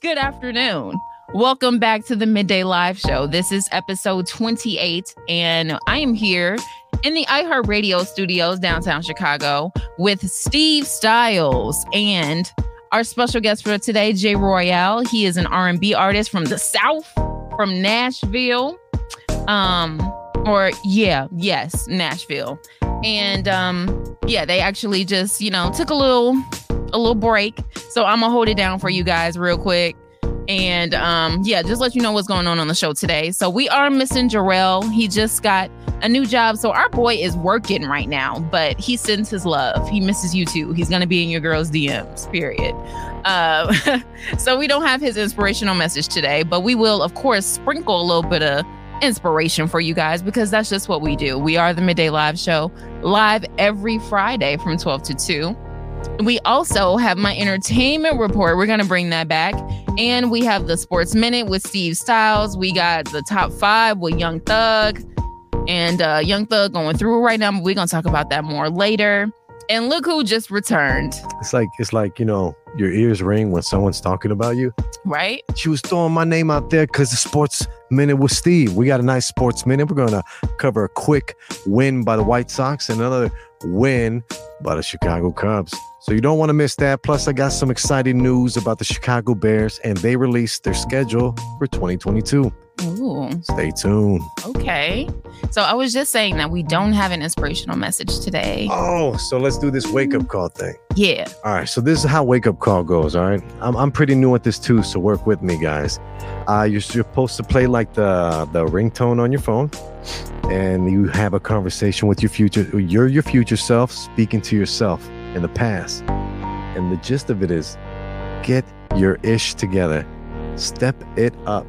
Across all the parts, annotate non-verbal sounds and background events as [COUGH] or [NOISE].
good afternoon. Welcome back to the Midday Live Show. This is episode 28, and I am here in the iHeartRadio studios downtown Chicago with Steve Stylez and our special guest for today, J. Royale. He is an R&B artist from the South, from Nashville. Um, or yeah, yes, Nashville. And um, yeah, they actually just, you know, took a little a little break. So I'm gonna hold it down for you guys real quick. And um, yeah, just let you know what's going on on the show today. So we are missing Jarrell. He just got a new job. So our boy is working right now, but he sends his love. He misses you too. He's gonna be in your girl's DMs. Period. Uh, [LAUGHS] so we don't have his inspirational message today, but we will, of course, sprinkle a little bit of inspiration for you guys because that's just what we do. We are the Midday Live Show, live every Friday from 12 to 2. We also have my entertainment report. We're going to bring that back. And we have the Sports Minute with Steve Stylez. We got the top five with Young Thug and uh, Young Thug going through right now. We're going to talk about that more later. And look who just returned. It's like it's like you know your ears ring when someone's talking about you. Right. She was throwing my name out there because the sports minute with Steve. We got a nice sports minute. We're gonna cover a quick win by the White Sox and another win by the Chicago Cubs. So you don't want to miss that. Plus, I got some exciting news about the Chicago Bears, and they released their schedule for 2022. Ooh. Stay tuned. Okay. So I was just saying that we don't have an inspirational message today. Oh, so let's do this wake up call thing. Yeah. All right. So this is how wake up call goes. All right. I'm, I'm pretty new at this too, so work with me, guys. Uh, you're supposed to play like the the ringtone on your phone, and you have a conversation with your future. You're your future self speaking to yourself in the past. And the gist of it is get your ish together, step it up.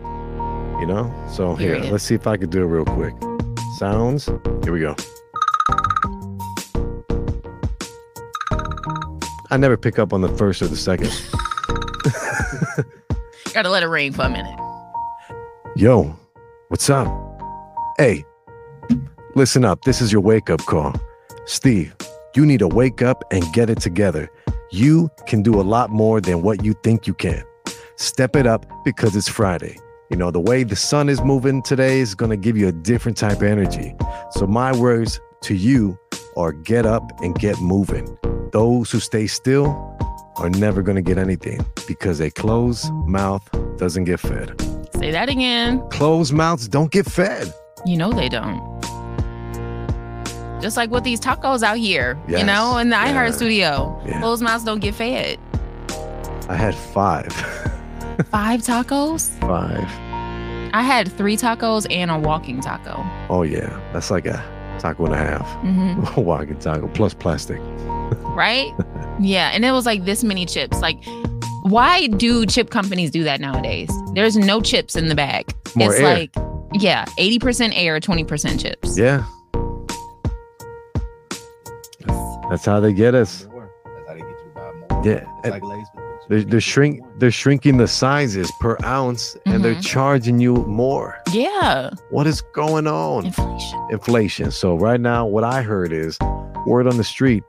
You know? So here, Period. let's see if I could do it real quick. Sounds. Here we go. I never pick up on the first or the second. [LAUGHS] Gotta let it ring for a minute. Yo, what's up? Hey, listen up. This is your wake up call. Steve, you need to wake up and get it together. You can do a lot more than what you think you can. Step it up because it's Friday. You know, the way the sun is moving today is going to give you a different type of energy. So, my words to you are get up and get moving. Those who stay still are never going to get anything because a closed mouth doesn't get fed. Say that again. Closed mouths don't get fed. You know they don't. Just like with these tacos out here, you know, in the Yeah. iHeart studio. Yeah. Closed mouths don't get fed. I had five. [LAUGHS] Five tacos? five. I had three tacos and a walking taco. Oh, yeah. That's like a taco and a half. [LAUGHS] hmm Walking taco plus plastic. Right? [LAUGHS] yeah. And it was like this many chips. Like, why do chip companies do that nowadays? There's no chips in the bag. More it's air. like, yeah, 80% air, 20% chips. Yeah. That's how they get us. That's how they get you to buy more. Yeah, It's like Lay's with They're, they're shrink they're shrinking the sizes per ounce and they're Mhm. charging you more. Yeah. What is going on? Inflation. Inflation. So right now, what I heard is word on the street,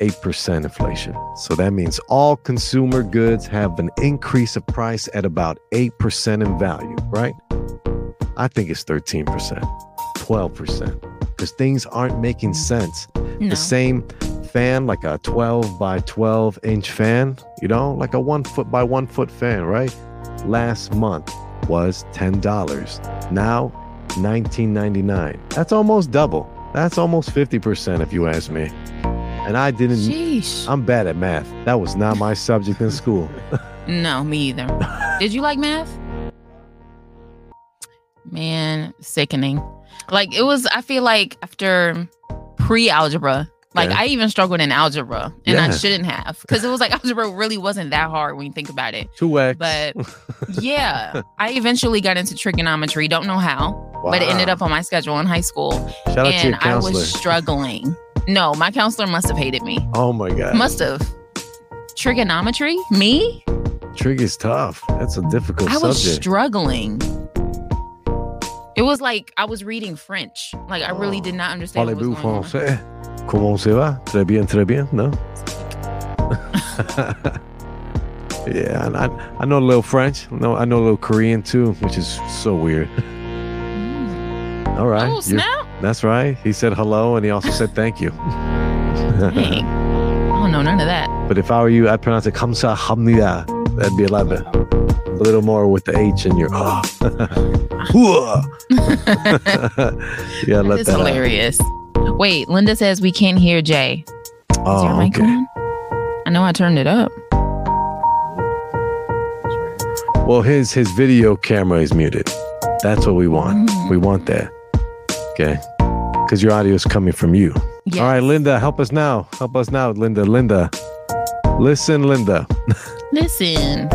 8% inflation. So that means all consumer goods have an increase of price at about 8% in value, right? I think it's 13%, 12%, because things aren't making sense. No. The same fan, like a 12 by 12 inch fan, you know, like a one foot by one foot fan, right? Last month was $10. Now, $19.99. That's almost double. That's almost 50% if you ask me. And I didn't, Sheesh. I'm bad at math. That was not my subject in school. [LAUGHS] No, me either. Did you like math? Man, sickening. Like it was, I feel like after pre algebra, like Yeah. I even struggled in algebra and I shouldn't have because it was like [LAUGHS] algebra really wasn't that hard when you think about it. 2x. But [LAUGHS] yeah, I eventually got into trigonometry. Don't know how, but it ended up on my schedule in high school. Shout out to and I was struggling. No, my counselor must have hated me. oh my God. Must have. Trigonometry? Me? Trig is tough. That's a difficult I was subject. struggling. It was like I was reading French. Like I really did not understand what was going on. Comment ça va? Très bien, très bien, no? [LAUGHS] Yeah, and I, I know a little French. No, I know a little Korean too, which is so weird. Mm. All right, Oh, that's right. He said hello, and he also said thank you. I don't know none of that. but if I were you, I'd pronounce it kamsahamnida. That'd be a lot better. A little more with the H in your. Oh. [LAUGHS] [LAUGHS] yeah, let It's that out. Wait, Linda says we can't hear Jay. Is Oh, okay. on? I know I turned it up. Well, his his video camera is muted. That's what we want. Mm. We want that. Okay. Because your audio is coming from you. Yes. All right, Linda, help us now. Help us now, Linda. Linda. Listen, Linda. [LAUGHS] Listen.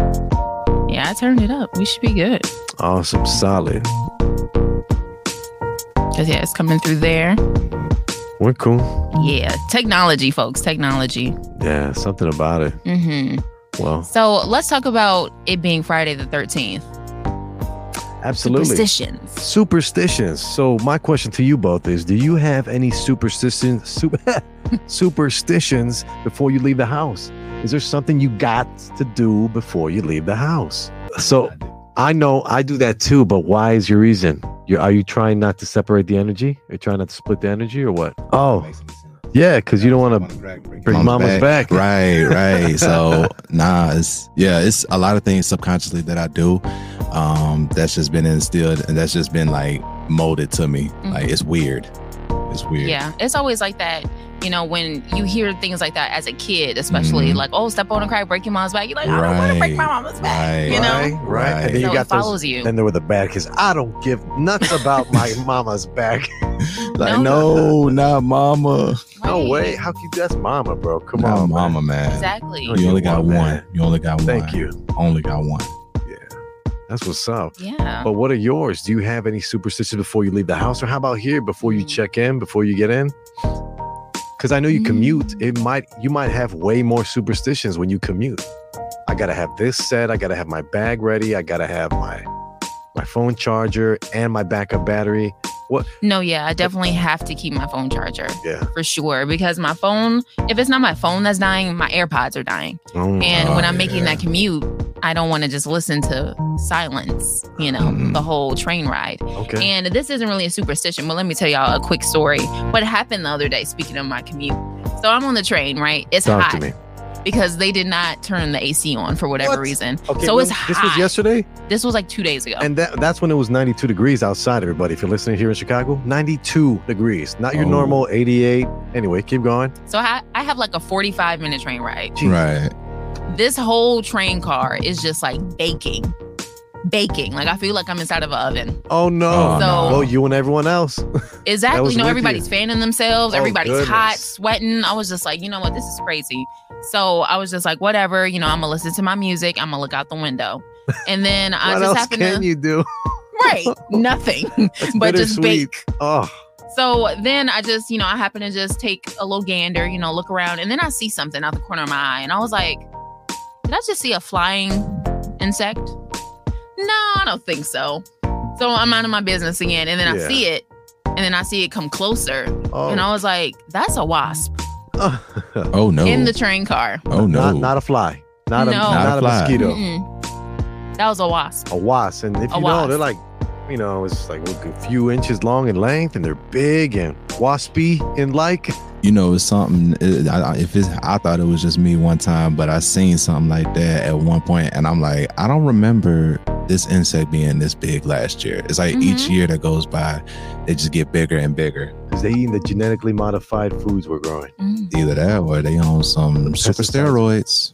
Yeah, I turned it up. We should be good. Awesome. Solid. Cause yeah, it's coming through there. We're cool. Yeah, technology, folks. Technology. Yeah, something about it. Mm-hmm. Well, So let's talk about it being Friday the thirteenth. absolutely. Superstitions. Superstitions. So my question to you both is: Do you have any superstitions? Super, [LAUGHS] superstitions before you leave the house? Is there something you got to do before you leave the house? So I know I do that too, but why is your reason? You are you trying not to separate the energy? Are you trying not to split the energy, or what? Oh, yeah, because you don't want to bring mama's back. [LAUGHS] Right, right. So [LAUGHS] nah, it's yeah, it's a lot of things subconsciously that I do. Um, that's just been instilled and that's just been like molded to me. Like it's weird. It's weird. Yeah, it's always like that. You know, when you hear things like that as a kid, especially Mhm. like, oh, step on a crack, break your mom's back. You're like, I don't want to break my Right, mama's back. right, You know, Right, right. Right. And then you so got it follows those. you. Then there were the bad kids. I don't give nuts about my [LAUGHS] mama's back. [LAUGHS] Like No. no, not mama. No way. How can you? That's mama, bro. Come Not on, mama, man. Exactly. Oh, You only got one. that. You only got one. Thank you. Only got one. Yeah, that's what's up. Yeah. But what are yours? Do you have any superstitions before you leave the house, or how about here before you check in, before you get in? Because I know you commute. Mm. It might you might have way more superstitions when you commute. I gotta have this set. I gotta have my bag ready. I gotta have my my phone charger and my backup battery. What? No, yeah, I definitely have to keep my phone charger Yeah. for sure because my phone, if it's not my phone that's dying, my AirPods are dying. Oh, And when I'm making that commute, I don't want to just listen to silence, you know, Mhm. the whole train ride. okay. And this isn't really a superstition, but let me tell y'all a quick story. What happened the other day, speaking of my commute. So I'm on the train, right? It's Talk hot to me. because they did not turn the AC on for whatever What? reason. Okay. so it's hot. this was yesterday, This was like two days ago. and that that's when it was 92 degrees outside. Everybody, if you're listening here in Chicago, 92 degrees, not your Oh. normal 88. Anyway, keep going. so I, I have like a 45 minute train ride. Jeez. Right. This whole train car is just like baking. Baking. Like I feel like I'm inside of an oven. Oh no! Oh, So- well, you and everyone else. [LAUGHS] Exactly. was You know, everybody's you. fanning themselves. Oh, everybody's hot, sweating. I was just like, you know what? This is crazy. So I was just like, whatever. You know, I'm gonna listen to my music. I'm gonna look out the window, and then [LAUGHS] I what just else happen can to you do? [LAUGHS] right nothing, That's but just bake. Oh, So then I just, you know, I happen to just take a little gander, you know, look around, and then I see something out the corner of my eye, and I was like, did I just see a flying insect? No, I don't think so. So I'm out of my business again, and then Yeah. I see it, and then I see it come closer, oh. and I oh. was like, that's a wasp [LAUGHS] Oh no. in the train car. oh no. not not a fly, not a not, Not a a fly. mosquito, Mm-mm. That was a wasp. a wasp. And if A you know, they're like, you know, it's like a few inches long in length, and they're big and waspy in like. You know, it's something. It, I, I- if it's, I thought it was just me one time, but I seen something like that at one point, and I'm like, I don't remember this insect being this big last year. It's like each Mhm. year that goes by, they just get bigger and bigger. Because they eating the genetically modified foods we're growing. Mm. Either that or they on some super Pesticides.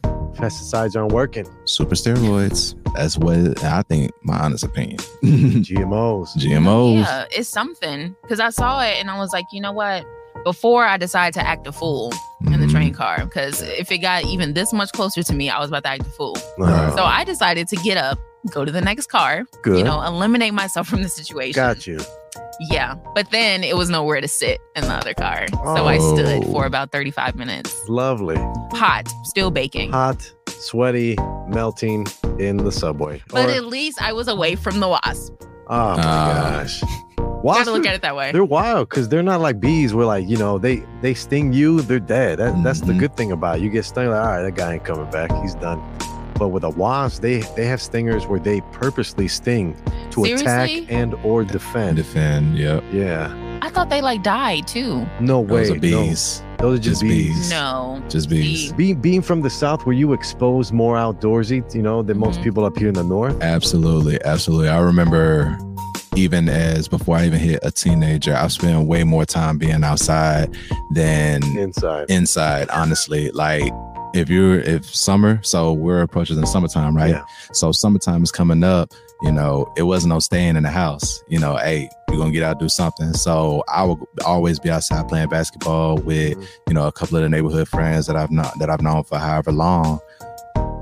steroids. Pesticides aren't working. Super steroids. That's what I think. My honest opinion. GMOs. GMOs. Yeah, it's something because I saw it and I was like, you know what? Before I decided to act a fool in the train car, because if it got even this much closer to me, I was about to act a fool. Oh, So I decided to get up, go to the next car, good. you know, eliminate myself from the situation. Got you. Yeah. But then it was nowhere to sit in the other car. So I stood Oh. for about 35 minutes. Lovely. Hot, still baking. Hot, sweaty, melting in the subway. But Or- at least I was away from the wasp. oh my Ah. gosh. You Wasps gotta look are- at it that way. They're wild because they're not like bees. Where like you know they they sting you, they're dead. That, That's the Mhm. good thing about it. You get stung, like all right, that guy ain't coming back. He's done. But with a wasp, they they have stingers where they purposely sting to attack and or defend. Defend. Yep. yeah. I thought they like died too. No way. Those are no. bees. Those are just, Just bees. bees. No. Just bees. Steve. Being being from the south, were you exposed more outdoorsy, you know, than most Mhm. people up here in the north? Absolutely, absolutely. I remember even as before I even hit a teenager, I spent way more time being outside than Inside. inside. Honestly, like if you're if summer, so we're approaching the summertime, right? Yeah. So summertime is coming up. You know, it wasn't no staying in the house. You know, hey, we're gonna get out do something. So I would always be outside playing basketball with Mhm. you know a couple of the neighborhood friends that I've not that I've known for however long,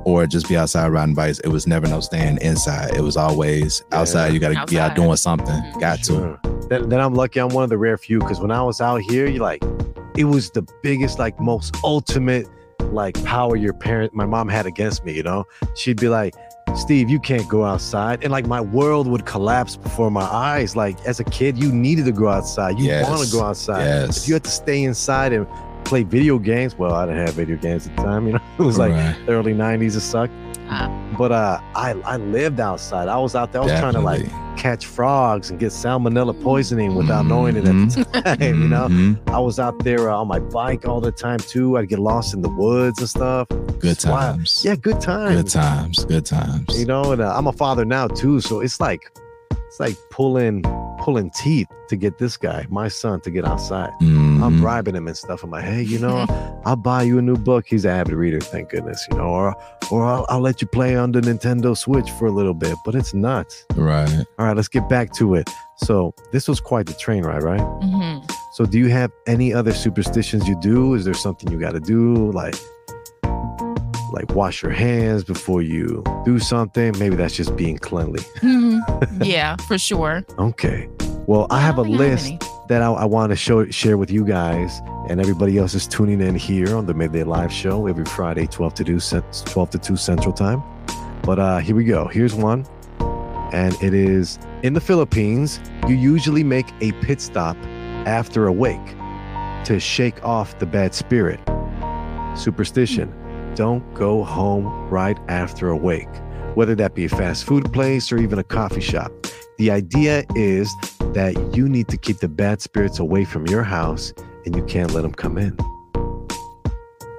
or just be outside riding bikes. It was never no staying inside. It was always Yeah. outside. You got to be out doing something. Mhm. Got to. Then, then I'm lucky. I'm one of the rare few because when I was out here, you like, it was the biggest, like, most ultimate, like, power your parent, my mom had against me. You know, she'd be like, "Steve, you can't go outside," and like my world would collapse before my eyes. Like as a kid, you needed to go outside. You Yes. want to go outside. Yes. If you had to stay inside and play video games, well, I didn't have video games at the time. You know, [LAUGHS] it was like Right. the early '90s. It sucked. Ah. But uh, I I lived outside. I was out there. I was trying to like catch frogs and get salmonella poisoning without knowing it at the [LAUGHS] time. You know, Mhm. I was out there uh, on my bike all the time too. I'd get lost in the woods and stuff. Good It's wild. times. Yeah, good times. Good times. Good times. You know, and uh, I'm a father now too, so it's like it's like pulling pulling teeth to get this guy, my son, to get outside. I'm Mhm. bribing him and stuff. I'm like, hey, you know, I'll buy you a new book. He's an avid reader, thank goodness, you know, or or I'll, I'll let you play on the Nintendo Switch for a little bit. But it's nuts. Right. All right, let's get back to it. So this was quite the train ride, right? hmm So do you have any other superstitions you do? Is there something you got to do, like like wash your hands before you do something? Maybe that's just being cleanly. [LAUGHS] yeah, for sure. Okay. Well, I have a don't think I have list any. That I, I want to show share with you guys and everybody else is tuning in here on the Midday Live Show every Friday, 12 to 2, 12 to 2 Central Time. But uh, here we go. Here's one. And it is in the Philippines, you usually make a pit stop after a wake to shake off the bad spirit. Superstition don't go home right after a wake, whether that be a fast food place or even a coffee shop. The idea is that you need to keep the bad spirits away from your house and you can't let them come in.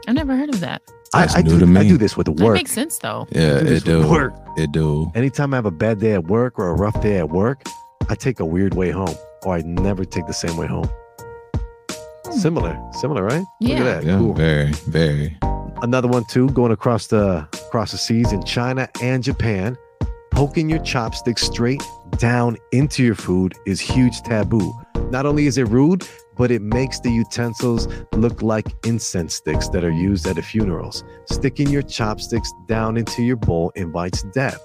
I never heard of that. That's I, I, do, I do this with work. That work. makes sense though. Yeah, I do this it with do. work. It do. Anytime I have a bad day at work or a rough day at work, I take a weird way home, or I never take the same way home. Hmm. Similar, similar, right? Yeah. Look at that. Yeah, Cool. very, very. Another one too, going across the across the seas in China and Japan, poking your chopsticks straight down into your food is huge taboo. Not only is it rude, but it makes the utensils look like incense sticks that are used at the funerals. Sticking your chopsticks down into your bowl invites death.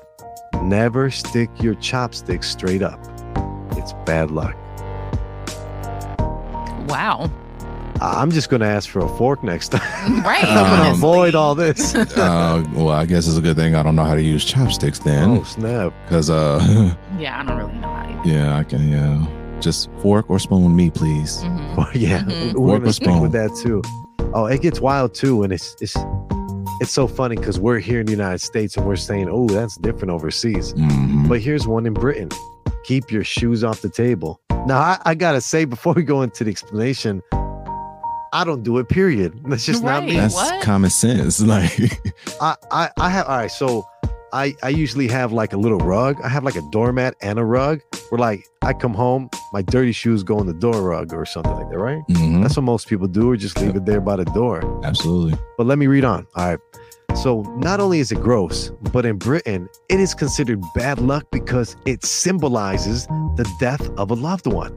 Never stick your chopsticks straight up. It's bad luck. Wow. I- I'm just going to ask for a fork next time. [LAUGHS] Right. I'm going to avoid all this. uh, well, I guess it's a good thing I don't know how to use chopsticks then. oh, snap. because uh, [LAUGHS] yeah, I don't really know how to. yeah, I can. Yeah, just fork or spoon me, please. Mhm. [LAUGHS] Well, yeah, Mhm. we're Fork gonna or stick with that too. Oh, it gets wild too, and it's it's it's so funny because we're here in the United States and we're saying, "Oh, that's different overseas." Mhm. But here's one in Britain: keep your shoes off the table. Now, I, I gotta say before we go into the explanation, I don't do it. Period. [LAUGHS] That's just not me. That's what? common sense. [LAUGHS] Like, I, I I have all right. So I I usually have like a little rug. I have like a doormat and a rug. Where like I come home, my dirty shoes go on the door rug or something like that, right? mhm, That's what most people do, or just leave it there by the door. absolutely. But let me read on. All right. So not only is it gross, but in Britain, it is considered bad luck because it symbolizes the death of a loved one.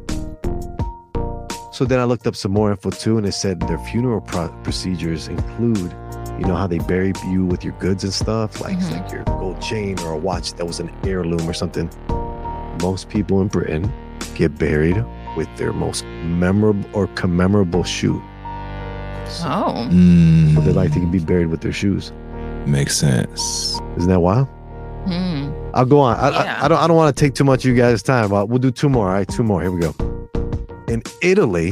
So then I looked up some more info too, and it said their funeral pro- procedures include, you know, how they bury you with your goods and stuff, like Mhm. like your gold chain or a watch that was an heirloom or something. Most people in Britain get buried with their most memorable or commemorable shoe. Oh. Mm, So they like to be buried with their shoes. makes sense. Isn't that wild? Hmm. I'll go on. I, Yeah. I, I don't. I don't want to take too much of you guys' time. But we'll do two more. All right, two more. Here we go. In Italy,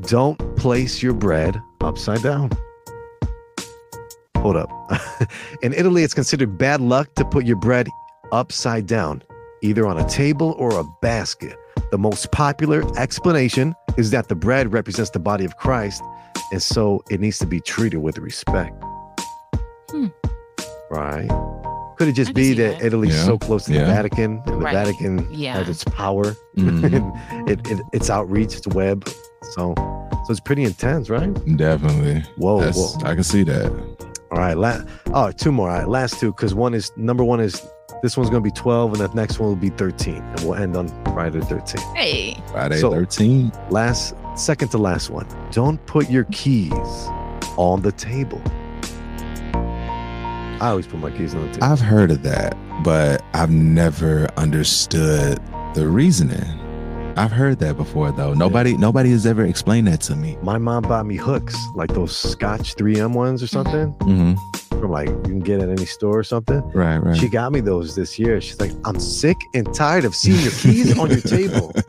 don't place your bread upside down. hold up. [LAUGHS] In Italy, it's considered bad luck to put your bread upside down, either on a table or a basket. The most popular explanation is that the bread represents the body of Christ, and so it needs to be treated with respect. Hmm. Right? Could it just be that that. Italy's Yeah. so close to the Vatican, and the Right. Vatican Yeah. has its power, [LAUGHS] Mhm. it, it, its outreach, its web. So, so it's pretty intense, right? Definitely. Whoa, That's- whoa. I can see that. All right, la- oh, two more. All right, last two, because one is number one is this one's gonna be 12, and the next one will be 13, and we'll end on Friday the 13th. Hey. Friday So- 13. Last, second to last one. Don't put your keys on the table. I always put my keys on the table. I've heard of that, but I've never understood the reasoning. I've heard that before though. Nobody nobody has ever explained that to me. my mom bought me hooks, like those Scotch 3M ones or something, hmm from like you can get at any store or something. Right, right. She got me those this year. She's like, I'm sick and tired of seeing your keys on your table. [LAUGHS]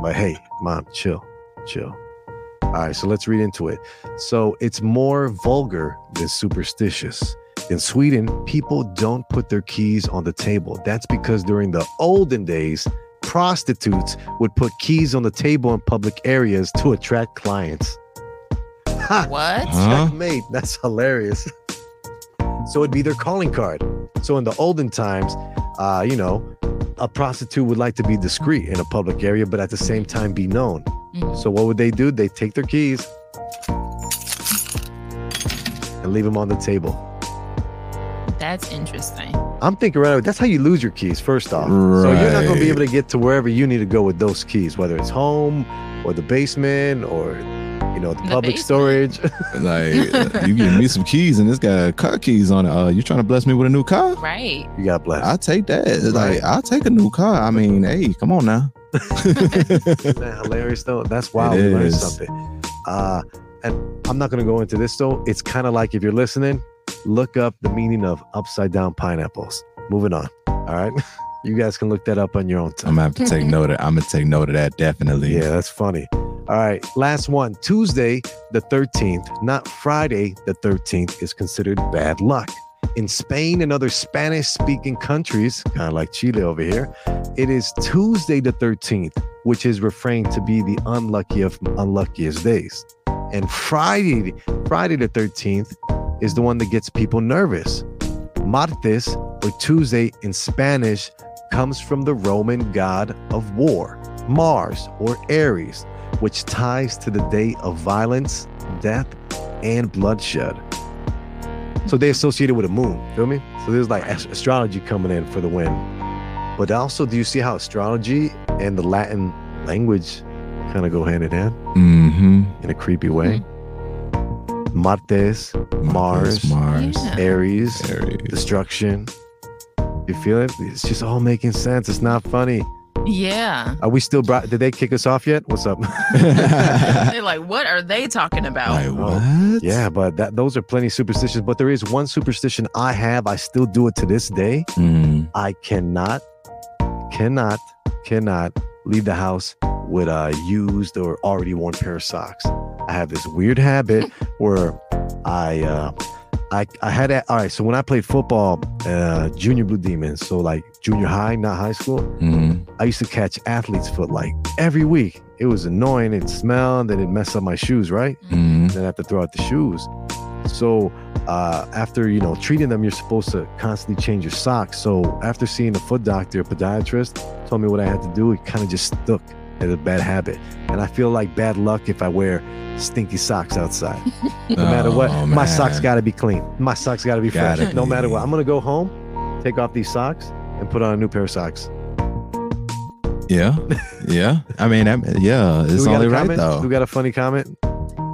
But hey, mom, chill, chill. All right, so let's read into it. So it's more vulgar than superstitious. In Sweden, people don't put their keys on the table. That's because during the olden days, prostitutes would put keys on the table in public areas to attract clients. Ha! What? Huh? Checkmate. That's hilarious. So it'd be their calling card. So in the olden times, uh, you know, a prostitute would like to be discreet in a public area, but at the same time be known. Mhm. So what would they do? They take their keys and leave them on the table. That's interesting. I'm thinking right away, that's how you lose your keys, first off. So you're not gonna be able to get to wherever you need to go with those keys, whether it's home or the basement or you know, the The public basement. storage. [LAUGHS] like you give me some keys and it's got car keys on it. Uh, you trying to bless me with a new car? Right. you got blessed. I'll take that. Right. Like I'll take a new car. I mean, hey, come on now. [LAUGHS] Isn't that hilarious though? That's wild. It We learned something. Uh, and I'm not going to go into this though. It's kind of like if you're listening, look up the meaning of upside down pineapples. Moving on. All right. [LAUGHS] You guys can look that up on your own time. I'm gonna have to take [LAUGHS] note of. I'm gonna take note of that definitely. Yeah, that's funny. All right. Last one. Tuesday, the 13th, not Friday, the 13th, is considered bad luck. In Spain and other Spanish speaking countries, kind of like Chile over here, it is Tuesday the 13th, which is refrained to be the unlucky of unluckiest days. And Friday, Friday the 13th, is the one that gets people nervous. Martes, or Tuesday in Spanish, comes from the Roman god of war, Mars or Aries, which ties to the day of violence, death, and bloodshed. So they associate it with a moon, feel me? So there's like ast- astrology coming in for the win. But also, do you see how astrology and the Latin language kind of go hand in hand Mm-hmm. in a creepy way? Martes, Mars, Mars, Yeah. Aries, Aries. destruction. You feel it? It's just all making sense. It's not funny. Yeah. Are we still brought? Did they kick us off yet? What's up? [LAUGHS] They're like, what are they talking about? Like what? yeah, but that those are plenty superstitions. But there is one superstition I have. I still do it to this day. Mm. I cannot, cannot, cannot leave the house with a used or already worn pair of socks. I have this weird habit [LAUGHS] where I, uh, I, I had that. All right. So when I played football, uh, junior blue demons, so like junior high, not high school, Mm. I used to catch athlete's foot like every week. It was annoying. It smelled and it messed up my shoes, right? Mm. then I have to throw out the shoes. So uh, after you know treating them, you're supposed to constantly change your socks. So after seeing a foot doctor, a podiatrist told me what I had to do. It kind of just stuck as a bad habit, and I feel like bad luck if I wear stinky socks outside. No matter what, Oh, my socks got to be clean. My socks got to be fresh. Gotta No matter what. I'm gonna go home, take off these socks, and put on a new pair of socks. Yeah, yeah. I mean, that, yeah, it's only right comment? though. We got a funny comment.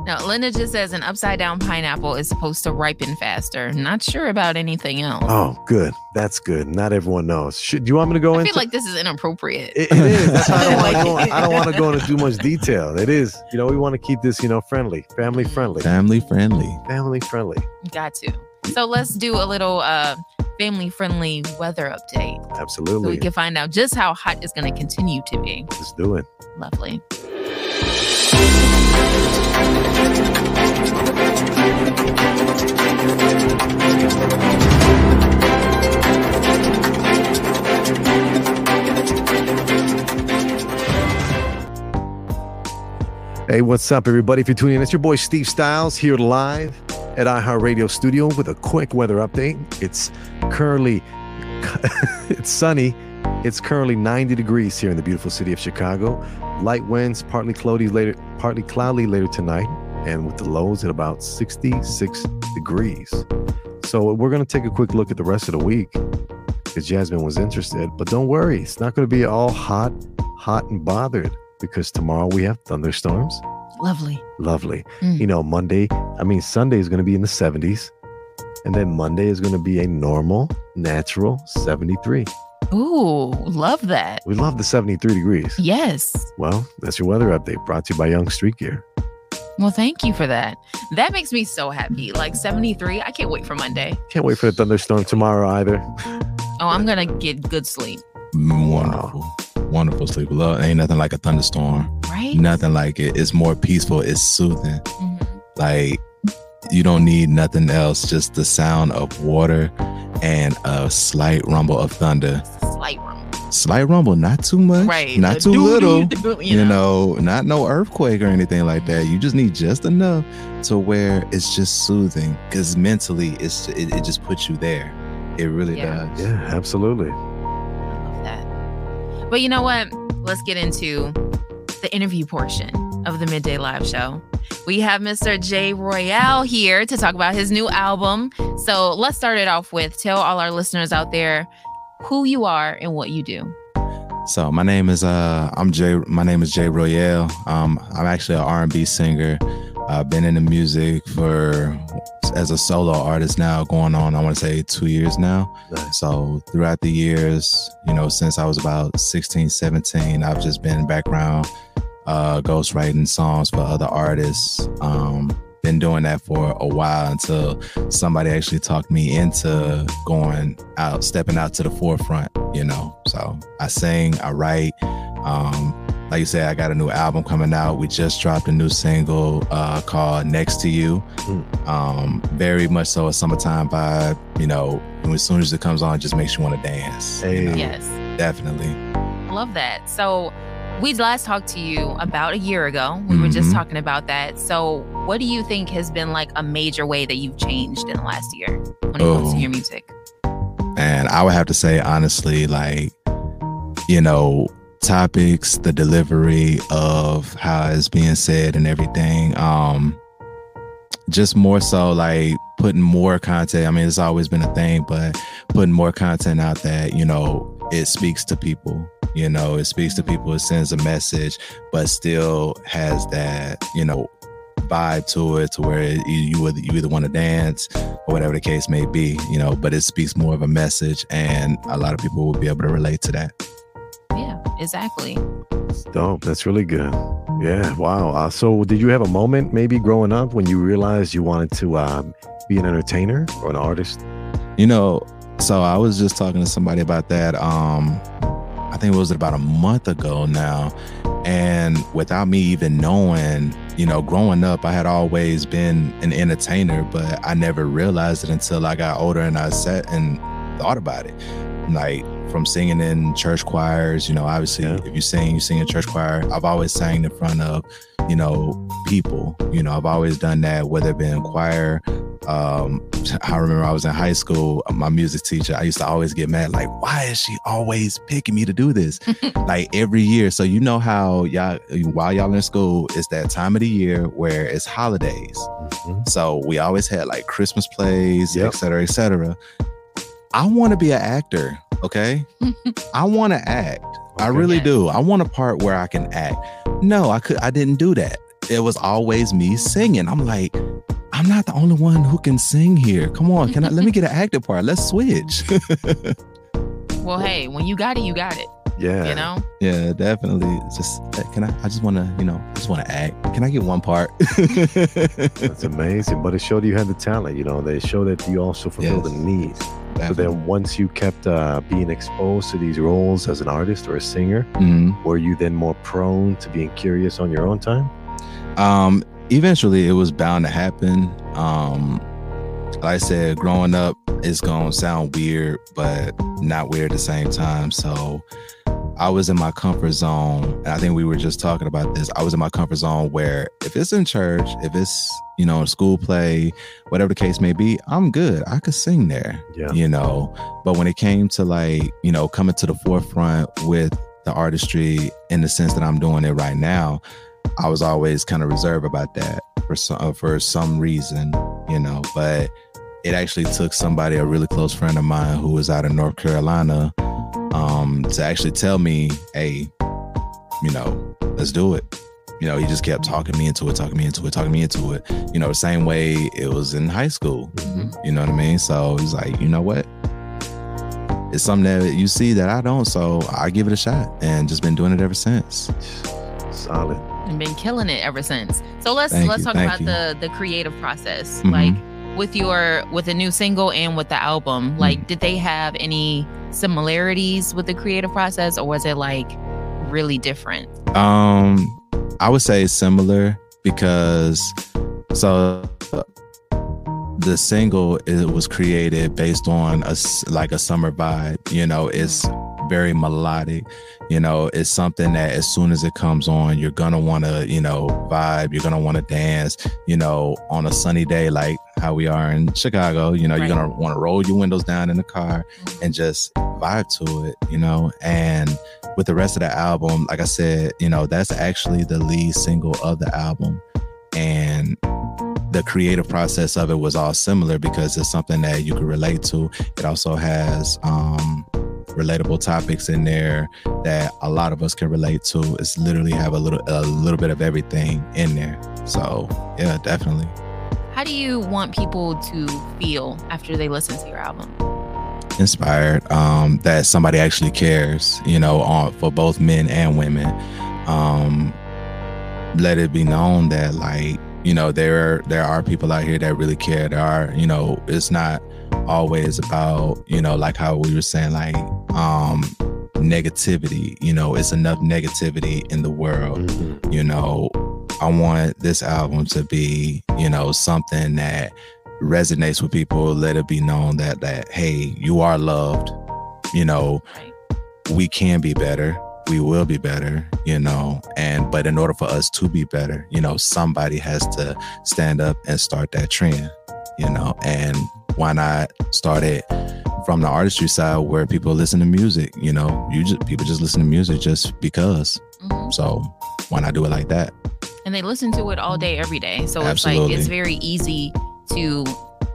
Now, Linda just says an upside down pineapple is supposed to ripen faster. Not sure about anything else. Oh, good. That's good. Not everyone knows. Should, do you want me to go I into? feel like this is inappropriate. It, it is. That's why I don't want to Like- go. I don't want to go into too much detail. It is. You know, we want to keep this, you know, friendly, family friendly, Family friendly. family friendly. Got to. So let's do a little uh, family friendly weather update so we can find out just how hot it's going to continue to be. Let's do it. Lovely. Hey, what's up, everybody? If you're tuning in, it's your boy Steve Stylez here live at iHeartRadio Studio with a quick weather update. It's currently [LAUGHS] it's sunny. It's currently 90 degrees here in the beautiful city of Chicago. Light winds, partly cloudy later, partly cloudy later tonight, and with the lows at about 66 degrees. So we're gonna take a quick look at the rest of the week because Jasmine was interested. But don't worry, it's not gonna be all hot, hot and bothered because tomorrow we have thunderstorms. Lovely. Lovely. Mm. You know, Monday, I mean, Sunday is going to be in the 70s. And then Monday is going to be a normal, natural 73. Ooh, love that. We love the 73 degrees. Yes. Well, that's your weather update brought to you by Young Street Gear. Well, thank you for that. That makes me so happy. Like 73. I can't wait for Monday. Can't wait for the thunderstorm tomorrow either. Oh, I'm going to get good sleep, Wonderful. Wonderful sleep. Love ain't nothing like a thunderstorm. right? Nothing like it. It's more peaceful. It's soothing. Mhm. Like you don't need nothing else. Just the sound of water and a slight rumble of thunder. Slight rumble. Slight rumble, not too much, Right. not too doo-doo, little. doo, You know, not no earthquake or anything like that. You just need just enough to where it's just soothing. Because mentally, it's it, it just puts you there. It really Yeah. does. Yeah, absolutely. I love that. But you know what? Let's get into the interview portion of the Midday Live Show. We have Mr. J. Royale here to talk about his new album. So let's start it off with tell all our listeners out there who you are and what you do. So my name is uh I'm Jay. My name is J. Royale. Um, I'm actually an R&B singer. I've been in the music for as a solo artist now, going on I want to say two years now. So throughout the years, you know, since I was about 16, 17, I've just been background uh ghostwriting songs for other artists. Um been doing that for a while until somebody actually talked me into going out, stepping out to the forefront, you know. So I sing, I write. Um, like you said, I got a new album coming out. We just dropped a new single uh, called Next to You. Mm. Um, very much so a summertime vibe, you know. And as soon as it comes on, it just makes you want to dance. you know? Yes. Definitely. Love that. So we last talked to you about a year ago. We were just Mhm. talking about that. So what do you think has been like a major way that you've changed in the last year when it comes to Oh. your music? And I would have to say, honestly, like, you know, topics, the delivery of how it's being said and everything. Um, just more so like putting more content. I mean, it's always been a thing, but putting more content out that, you know, it speaks to people. You know, it speaks to people, it sends a message, but still has that, you know, vibe to it to where it, you you either, you either want to dance or whatever the case may be, you know, but it speaks more of a message and a lot of people will be able to relate to that. Yeah, exactly. It's dope. That's really good. Yeah. Wow. Uh, so, did you have a moment maybe growing up when you realized you wanted to um, be an entertainer or an artist? You know, so I was just talking to somebody about that. Um, I think it was about a month ago now. And without me even knowing, you know, growing up, I had always been an entertainer, but I never realized it until I got older and I sat and thought about it. Like from singing in church choirs, you know, obviously Yeah. if you sing, you sing in church choir. I've always sang in front of, you know, people. You know, I've always done that, whether it be in choir, um i remember i was in high school my music teacher i used to always get mad like why is she always picking me to do this? [LAUGHS] Like every year. So you know how y'all while y'all in school it's that time of the year where it's holidays. Mhm. so we always had like christmas plays Yep. et cetera et cetera. I want to be an actor okay? [LAUGHS] I want to act. I really do. I want a part where i can act. No i could i didn't do that. It was always me singing. I'm like I'm not the only one who can sing here. Come on, can I let me get an [LAUGHS] acting part? Let's switch. [LAUGHS] Well, hey, when you got it, you got it. Yeah. You know? yeah, definitely. Just uh, can I? I just want to, you know, I just want to act. Can I get one part? [LAUGHS] That's amazing. But it showed you had the talent. You know, they show that you also fulfill the Yes. needs. So then, once you kept uh, being exposed to these roles as an artist or a singer, Mhm. were you then more prone to being curious on your own time? Um, eventually, it was bound to happen. Um, like I said, growing up it's gonna sound weird, but not weird at the same time. So I was in my comfort zone. And I think we were just talking about this. I was in my comfort zone where if it's in church, if it's, you know, school play, whatever the case may be, I'm good. I could sing there. Yeah. You know. But when it came to like, you know, coming to the forefront with the artistry in the sense that I'm doing it right now, I was always kind of reserved about that for some uh, for some reason, you know. But it actually took somebody, a really close friend of mine who was out in North Carolina, um, to actually tell me, hey, you know, let's do it. You know, he just kept talking me into it, talking me into it, talking me into it. You know, the same way it was in high school. You know what I mean? So he's like, you know what? It's something that you see that I don't, so I give it a shot, and just been doing it ever since. Solid. And been killing it ever since. So let's Thank let's you, talk about you. the the creative process. Mhm. Like with your with the new single and with the album, like Mm-hmm. did they have any similarities with the creative process or was it like really different? Um, I would say similar because so the single it was created based on a like a summer vibe. You know, it's very melodic. You know, it's something that as soon as it comes on, you're gonna want to you know vibe. You're gonna want to dance. You know, on a sunny day like how we are in Chicago. You know, Right. you're gonna want to roll your windows down in the car and just vibe to it. You know, and with the rest of the album, like I said, you know, that's actually the lead single of the album. And the creative process of it was all similar because it's something that you could relate to. It also has um relatable topics in there that a lot of us can relate to. It's literally have a little a little bit of everything in there. So yeah, definitely. How do you want people to feel after they listen to your album? inspired um that somebody actually cares you know on for both men and women um let it be known that like you know there there are people out here that really care there are you know it's not always about you know like how we were saying like um negativity you know it's enough negativity in the world. Mhm. you know i want this album to be you know something that resonates with people let it be known that that hey you are loved. You know we can be better. We will be better you know and but in order for us to be better you know somebody has to stand up and start that trend you know and why not start it from the artistry side where people listen to music you know you just people just listen to music just because Mhm. so why not do it like that And they listen to it all day, every day. So Absolutely. it's like it's very easy to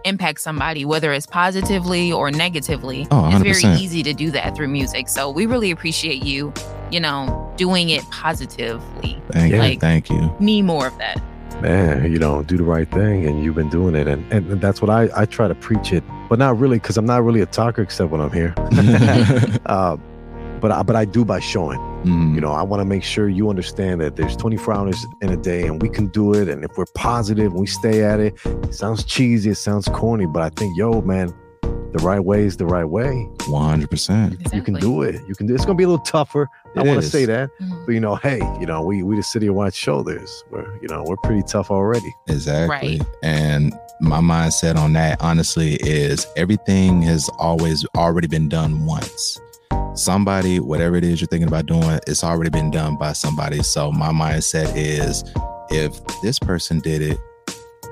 impact somebody, whether it's positively or negatively. Oh, it's very easy to do that through music. So we really appreciate you, you know, doing it positively. thank you Like- thank you Need more of that. Man you know do the right thing and you've been doing it and and that's what i i try to preach it but not really because i'm not really a talker except when i'm here. [LAUGHS] [LAUGHS] Uh, but I, but i do by showing. Mhm. you know i want to make sure you understand that there's 24 hours in a day and we can do it and if we're positive and we stay at it. It sounds cheesy it sounds corny but i think yo man the right way is the right way 100% you can do it you can do it's gonna be a little tougher i want to say that Mhm. but you know hey you know we we the city of white shoulders we're you know we're pretty tough already Exactly. Right. And my mindset on that, honestly, is everything has always already been done once. Somebody, whatever it is you're thinking about doing, it's already been done by somebody. So my mindset is if this person did it,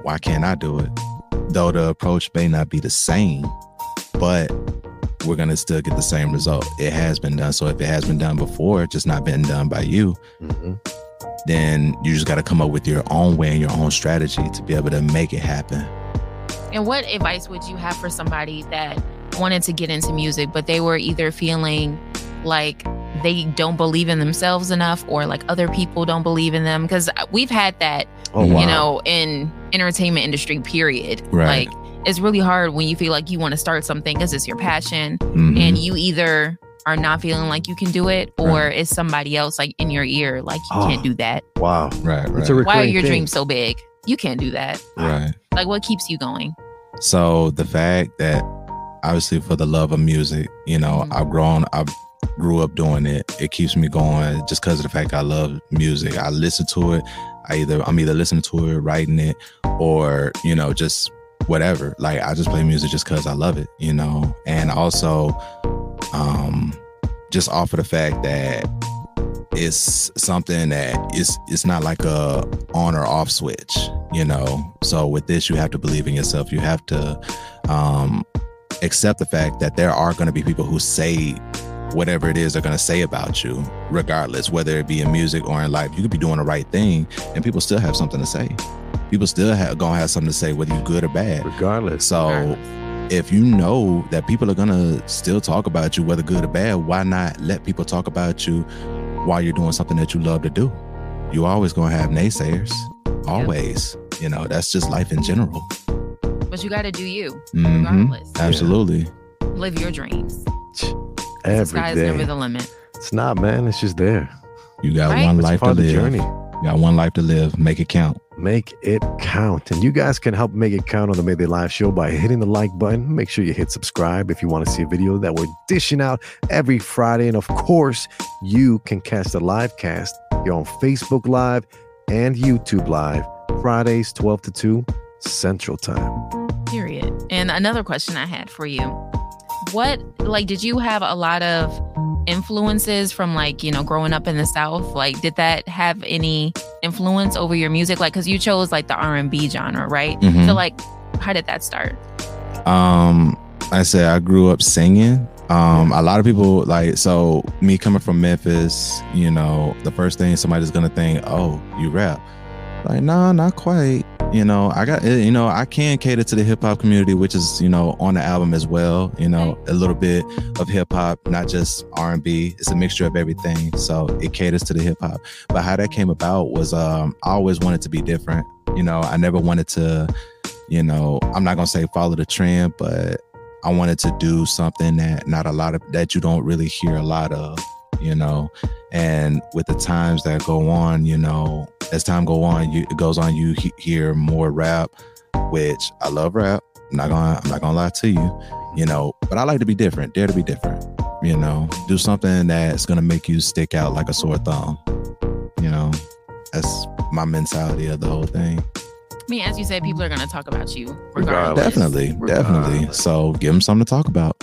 why can't I do it? Though the approach may not be the same, but we're going to still get the same result. It has been done. So if it has been done before, just not been done by you, Mhm. then you just got to come up with your own way and your own strategy to be able to make it happen. And what advice would you have for somebody that wanted to get into music, but they were either feeling like they don't believe in themselves enough or like other people don't believe in them? Because we've had that, oh You wow you know, in entertainment industry, period. Right. Like it's really hard when you feel like you want to start something because it's your passion Mhm. and you either are not feeling like you can do it or Right. it's somebody else like in your ear, like you Oh. can't do that. wow right, right, it's a Why are your thing. dreams so big? You can't do that. right. Like what keeps you going? So the fact that obviously for the love of music, you know, Mhm. I've grown, i've grew up doing it. It keeps me going just because of the fact I love music. I listen to it. I either I'm either listening to it, writing it, or you know, just whatever. Like I just play music just because I love it, you know. And also, um, just off of the fact that it's something that it's it's not like a on or off switch, you know. So with this, you have to believe in yourself. You have to um, accept the fact that there are going to be people who say whatever it is they're going to say about you, regardless, whether it be in music or in life. You could be doing the right thing, and people still have something to say. People still have gonna have something to say, whether you're good or bad. Regardless. So if you know that people are gonna still talk about you, whether good or bad, why not let people talk about you while you're doing something that you love to do? You always gonna have naysayers. Always. You know, that's just life in general. But you got to do you, mm-hmm. regardless. Absolutely. Live your dreams. the Every sky's day. never the limit. It's not, man. It's just there. You got Right. one It's life to the live. journey. You got one life to live. Make it count. Make it count. And you guys can help make it count on the Midday Live show by hitting the like button. Make sure you hit subscribe if you want to see a video that we're dishing out every Friday. And of course, you can catch the live cast here on Facebook Live and YouTube Live, Fridays, 12 to 2 Central Time. Period. And another question I had for you. What like did you have a lot of influences from like, you know, growing up in the South? Like did that have any influence over your music? Like cuz you chose like the R&B genre, right? Mhm. So like how did that start? Um, I said I grew up singing. Um, a lot of people like so me coming from Memphis, you know, the first thing somebody's gonna think, oh, you rap. Like, no, not quite. You know, I got you know, I can cater to the hip hop community, which is, you know, on the album as well, you know, a little bit of hip hop, not just R and B. It's a mixture of everything. So it caters to the hip hop. But how that came about was um I always wanted to be different. You know, I never wanted to you know, I'm not gonna say follow the trend, but I wanted to do something that not a lot of that you don't really hear a lot of, you know. And with the times that go on, you know, as time go on, you it goes on, you he- hear more rap, which I love rap. I'm not gonna I'm not gonna lie to you, you know, but I like to be different, dare to be different, you know, do something that's gonna make you stick out like a sore thumb. You know, that's my mentality of the whole thing. I mean, as you said, people are going to talk about you Regardless. regardless. Definitely, definitely. So give them something to talk about.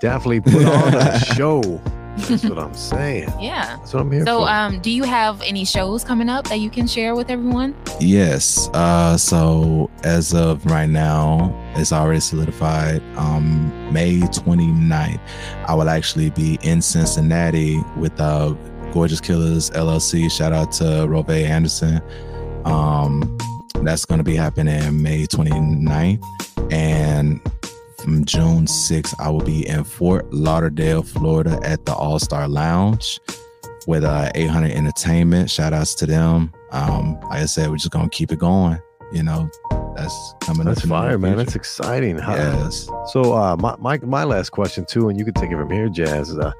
Definitely put on a [LAUGHS] show. That's what I'm saying. [LAUGHS] Yeah. That's what I'm here So, for. um, do you have any shows coming up that you can share with everyone? Yes. Uh, so as of right now, it's already solidified. Um, May 29th, I will actually be in Cincinnati with uh, Gorgeous Killers LLC. Shout out to Rove Anderson. Um, that's going to be happening May 29th. And from June 6th, I will be in Fort Lauderdale, Florida at the All Star Lounge with uh, 800 Entertainment. Shout outs to them. Um, like I said, we're just gonna keep it going. You know, that's coming That's up. That's fire, man. That's exciting. How- yes. So, uh, my, my my last question too, and you can take it from here, Jaz. is, Uh,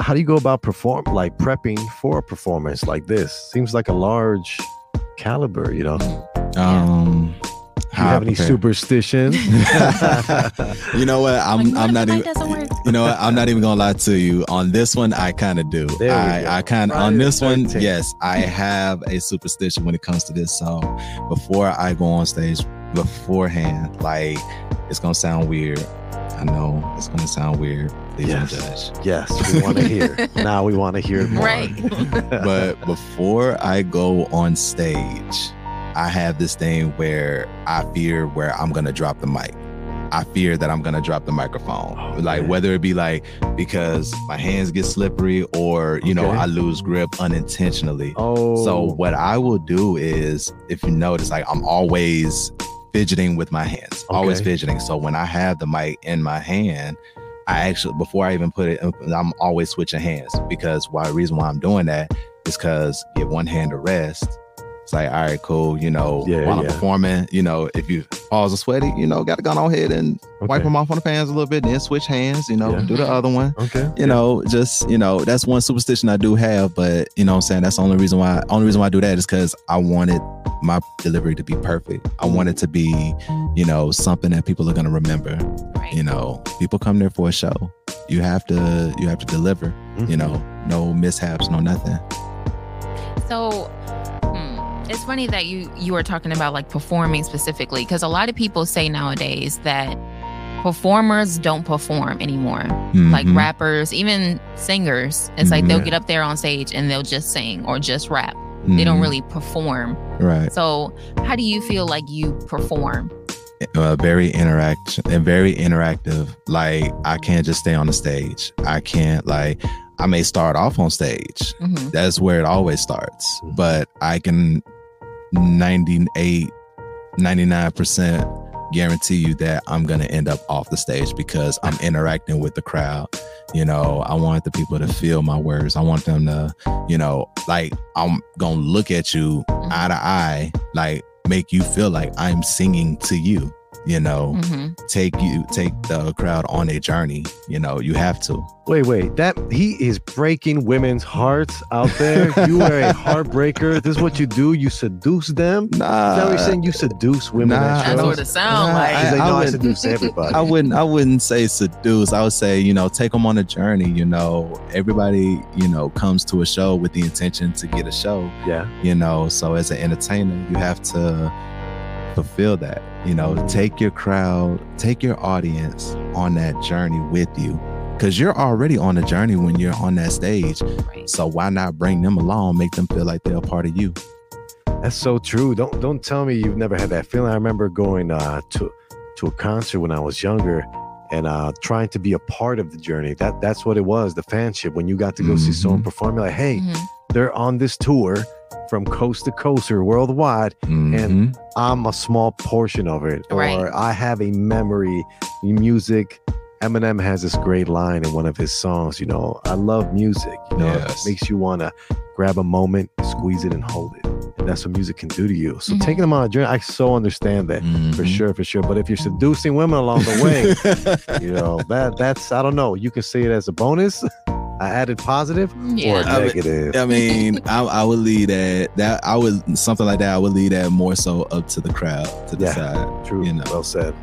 how do you go about perform like prepping for a performance like this? Seems like a large caliber, you know. Um, you have any prepare? superstitions? [LAUGHS] [LAUGHS] you know what? I'm Like, what I'm not even. work? You know what? I'm not even gonna lie to you. On this one, I kind of do. There we go. I I kind of on the this one. Yes, I have a superstition when it comes to this. So before I go on stage, beforehand, like it's gonna sound weird. I know it's gonna sound weird. Please Yes. don't judge. yes, we want to hear. [LAUGHS] now we want to hear more. Right. but before I go on stage, I have this thing where I fear where I'm gonna drop the mic. I fear that I'm gonna drop the microphone. Oh, like man. whether it be like because my hands get slippery or you know I lose grip unintentionally. oh, So what I will do is if you notice, like I'm always fidgeting with my hands, always fidgeting. So when I have the mic in my hand, I actually before I even put it, I'm always switching hands because why? The reason why I'm doing that is because give one hand a rest. It's like, all right, cool. You know, Yeah, while I'm performing, you know, if you palms are sweaty, you know, got to go on ahead and wipe them off on the fans a little bit, and then switch hands. You know, Yeah. do the other one Okay. you know, just you know, that's one superstition I do have, but you know what I'm saying that's the only reason why only reason why I do that is because I wanted my delivery to be perfect. I want it to be, you know, something that people are gonna remember. Right. You know, people come there for a show. You have to you have to deliver, you Mhm. know, no mishaps, no nothing. So, It's funny that you you were talking about like performing specifically because a lot of people say nowadays that performers don't perform anymore. Like Mhm. rappers, even singers, it's like they'll Mhm. get up there on stage and they'll just sing or just rap. They don't Mhm. really perform. right. So, how do you feel like you perform? uh, very interaction and very interactive. Like I can't just stay on the stage. I can't like I may start off on stage. Mhm. That's where it always starts. But I can 98, 99% guarantee you that I'm gonna end up off the stage because I'm interacting with the crowd. You know, I want the people to feel my words. I want them to, you know, like I'm gonna look at you eye to eye, like make you feel like I'm singing to you. You know, Mhm. take you take the crowd on a journey. You know, you have to. Wait, wait. That he is breaking women's hearts out there. [LAUGHS] You are a heartbreaker. This is what you do. You seduce them. Is Nah, that what you're saying? You seduce women nah, at That's shows? what it sounds Nah, like. Because they I know I, would- seduce everybody. [LAUGHS] I wouldn't I wouldn't say seduce. I would say, you know, take them on a journey, you know. Everybody, you know, comes to a show with the intention to get a show, yeah. you know. So as an entertainer, you have to fulfill that. You know, take your crowd, take your audience on that journey with you. Cause you're already on a journey when you're on that stage. Right. So why not bring them along, make them feel like they're a part of you? That's so true. Don't don't tell me you've never had that feeling. I remember going uh, to to a concert when I was younger and uh, trying to be a part of the journey. That that's what it was. The fanship when you got to go see someone Mhm. perform. You're like, hey, Mhm. they're on this tour from coast to coast or worldwide. Mhm. I'm a small portion of it, right. or I have a memory. Music. Eminem has this great line in one of his songs. You know, I love music. You know, Yes. it makes you want to grab a moment, squeeze it, and hold it. And that's what music can do to you. So Mhm. taking them on a journey, I so understand that for Mhm. sure, for sure. But if you're seducing women along the way, [LAUGHS] you know that that's I don't know. You can see it as a bonus, [LAUGHS] a added positive, or Yeah. a I mean- negative. I mean, I, I would lead that. That I would something like that. I would lead that more so up to the crowd to Yeah. True. you know. Well said.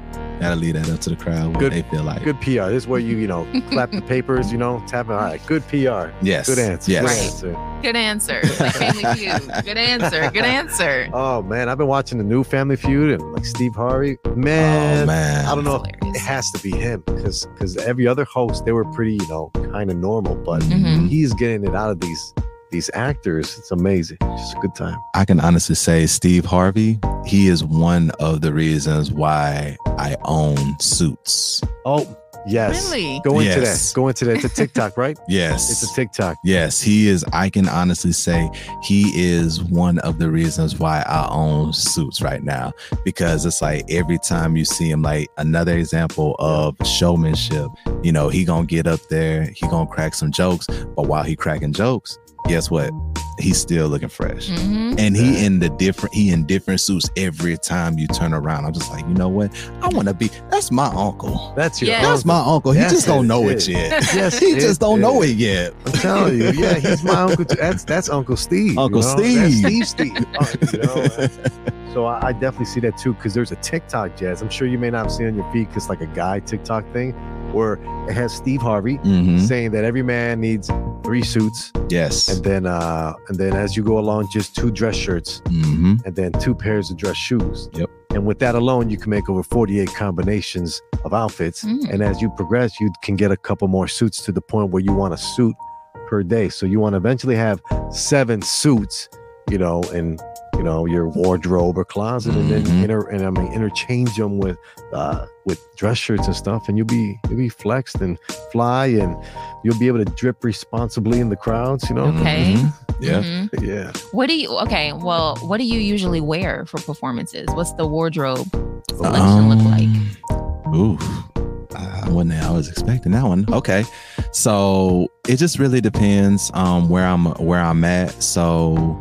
Gotta lead that up to the crowd. What Good- they feel like. Good PR. This is where you you know [LAUGHS] clap the papers. You know, tap it. All right. Good PR. Yes. Good answer. Yes. Good Right. answer. Good answer. Like Family Feud. Good answer. Good answer. [LAUGHS] Oh man, I've been watching the new Family Feud and like Steve Harvey. Man, oh man. I don't know. That's It has to be him because because every other host they were pretty you know kind of normal, but Mhm. he's getting it out of these these actors. It's amazing. It's just a good time. I can honestly say Steve Harvey. He is one of the reasons why I own suits. Oh yes, Really? go into Yes. that. Go into that. It's a TikTok, right? [LAUGHS] Yes. It's a TikTok. Yes, he is. I can honestly say he is one of the reasons why I own suits right now because it's like every time you see him, like another example of showmanship. You know, he gonna get up there, he gonna crack some jokes, but while he cracking jokes, guess what? He's still looking fresh. Mhm. And he in the different he in different suits every time you turn around. I'm just like, you know what? I want to be. That's my uncle. That's your. Yeah. That's my uncle. He Yes, just don't know is. it yet. [LAUGHS] Yes, he it just don't know it yet. I'm telling you, yeah, he's my uncle. Too. That's that's Uncle Steve. you Uncle know? Steve. That's Steve. Steve. [LAUGHS] Uh, you know? So I, I definitely see that too because there's a TikTok jazz. I'm sure you may not have seen on your feed because like a guy TikTok thing where it has Steve Harvey Mhm. saying that every man needs three suits Yes. and then uh and then as you go along just two dress shirts hmm and then two pairs of dress shoes. Yep. And with that alone, you can make over 48 combinations of outfits. Mm. And as you progress, you can get a couple more suits to the point where you want a suit per day. So you want to eventually have seven suits, you know, in you know your wardrobe or closet, and then Mhm. inter and I mean interchange them with uh with dress shirts and stuff, and you'll be you'll be flexed and fly, and you'll be able to drip responsibly in the crowds. You know, Okay. Mhm. Yeah. Mhm. yeah. What do you? Okay. Well, what do you usually wear for performances? What's the wardrobe selection look like? Um, Oof. I wasn't. I was expecting that one. Okay, so it just really depends um where I'm where I'm at. So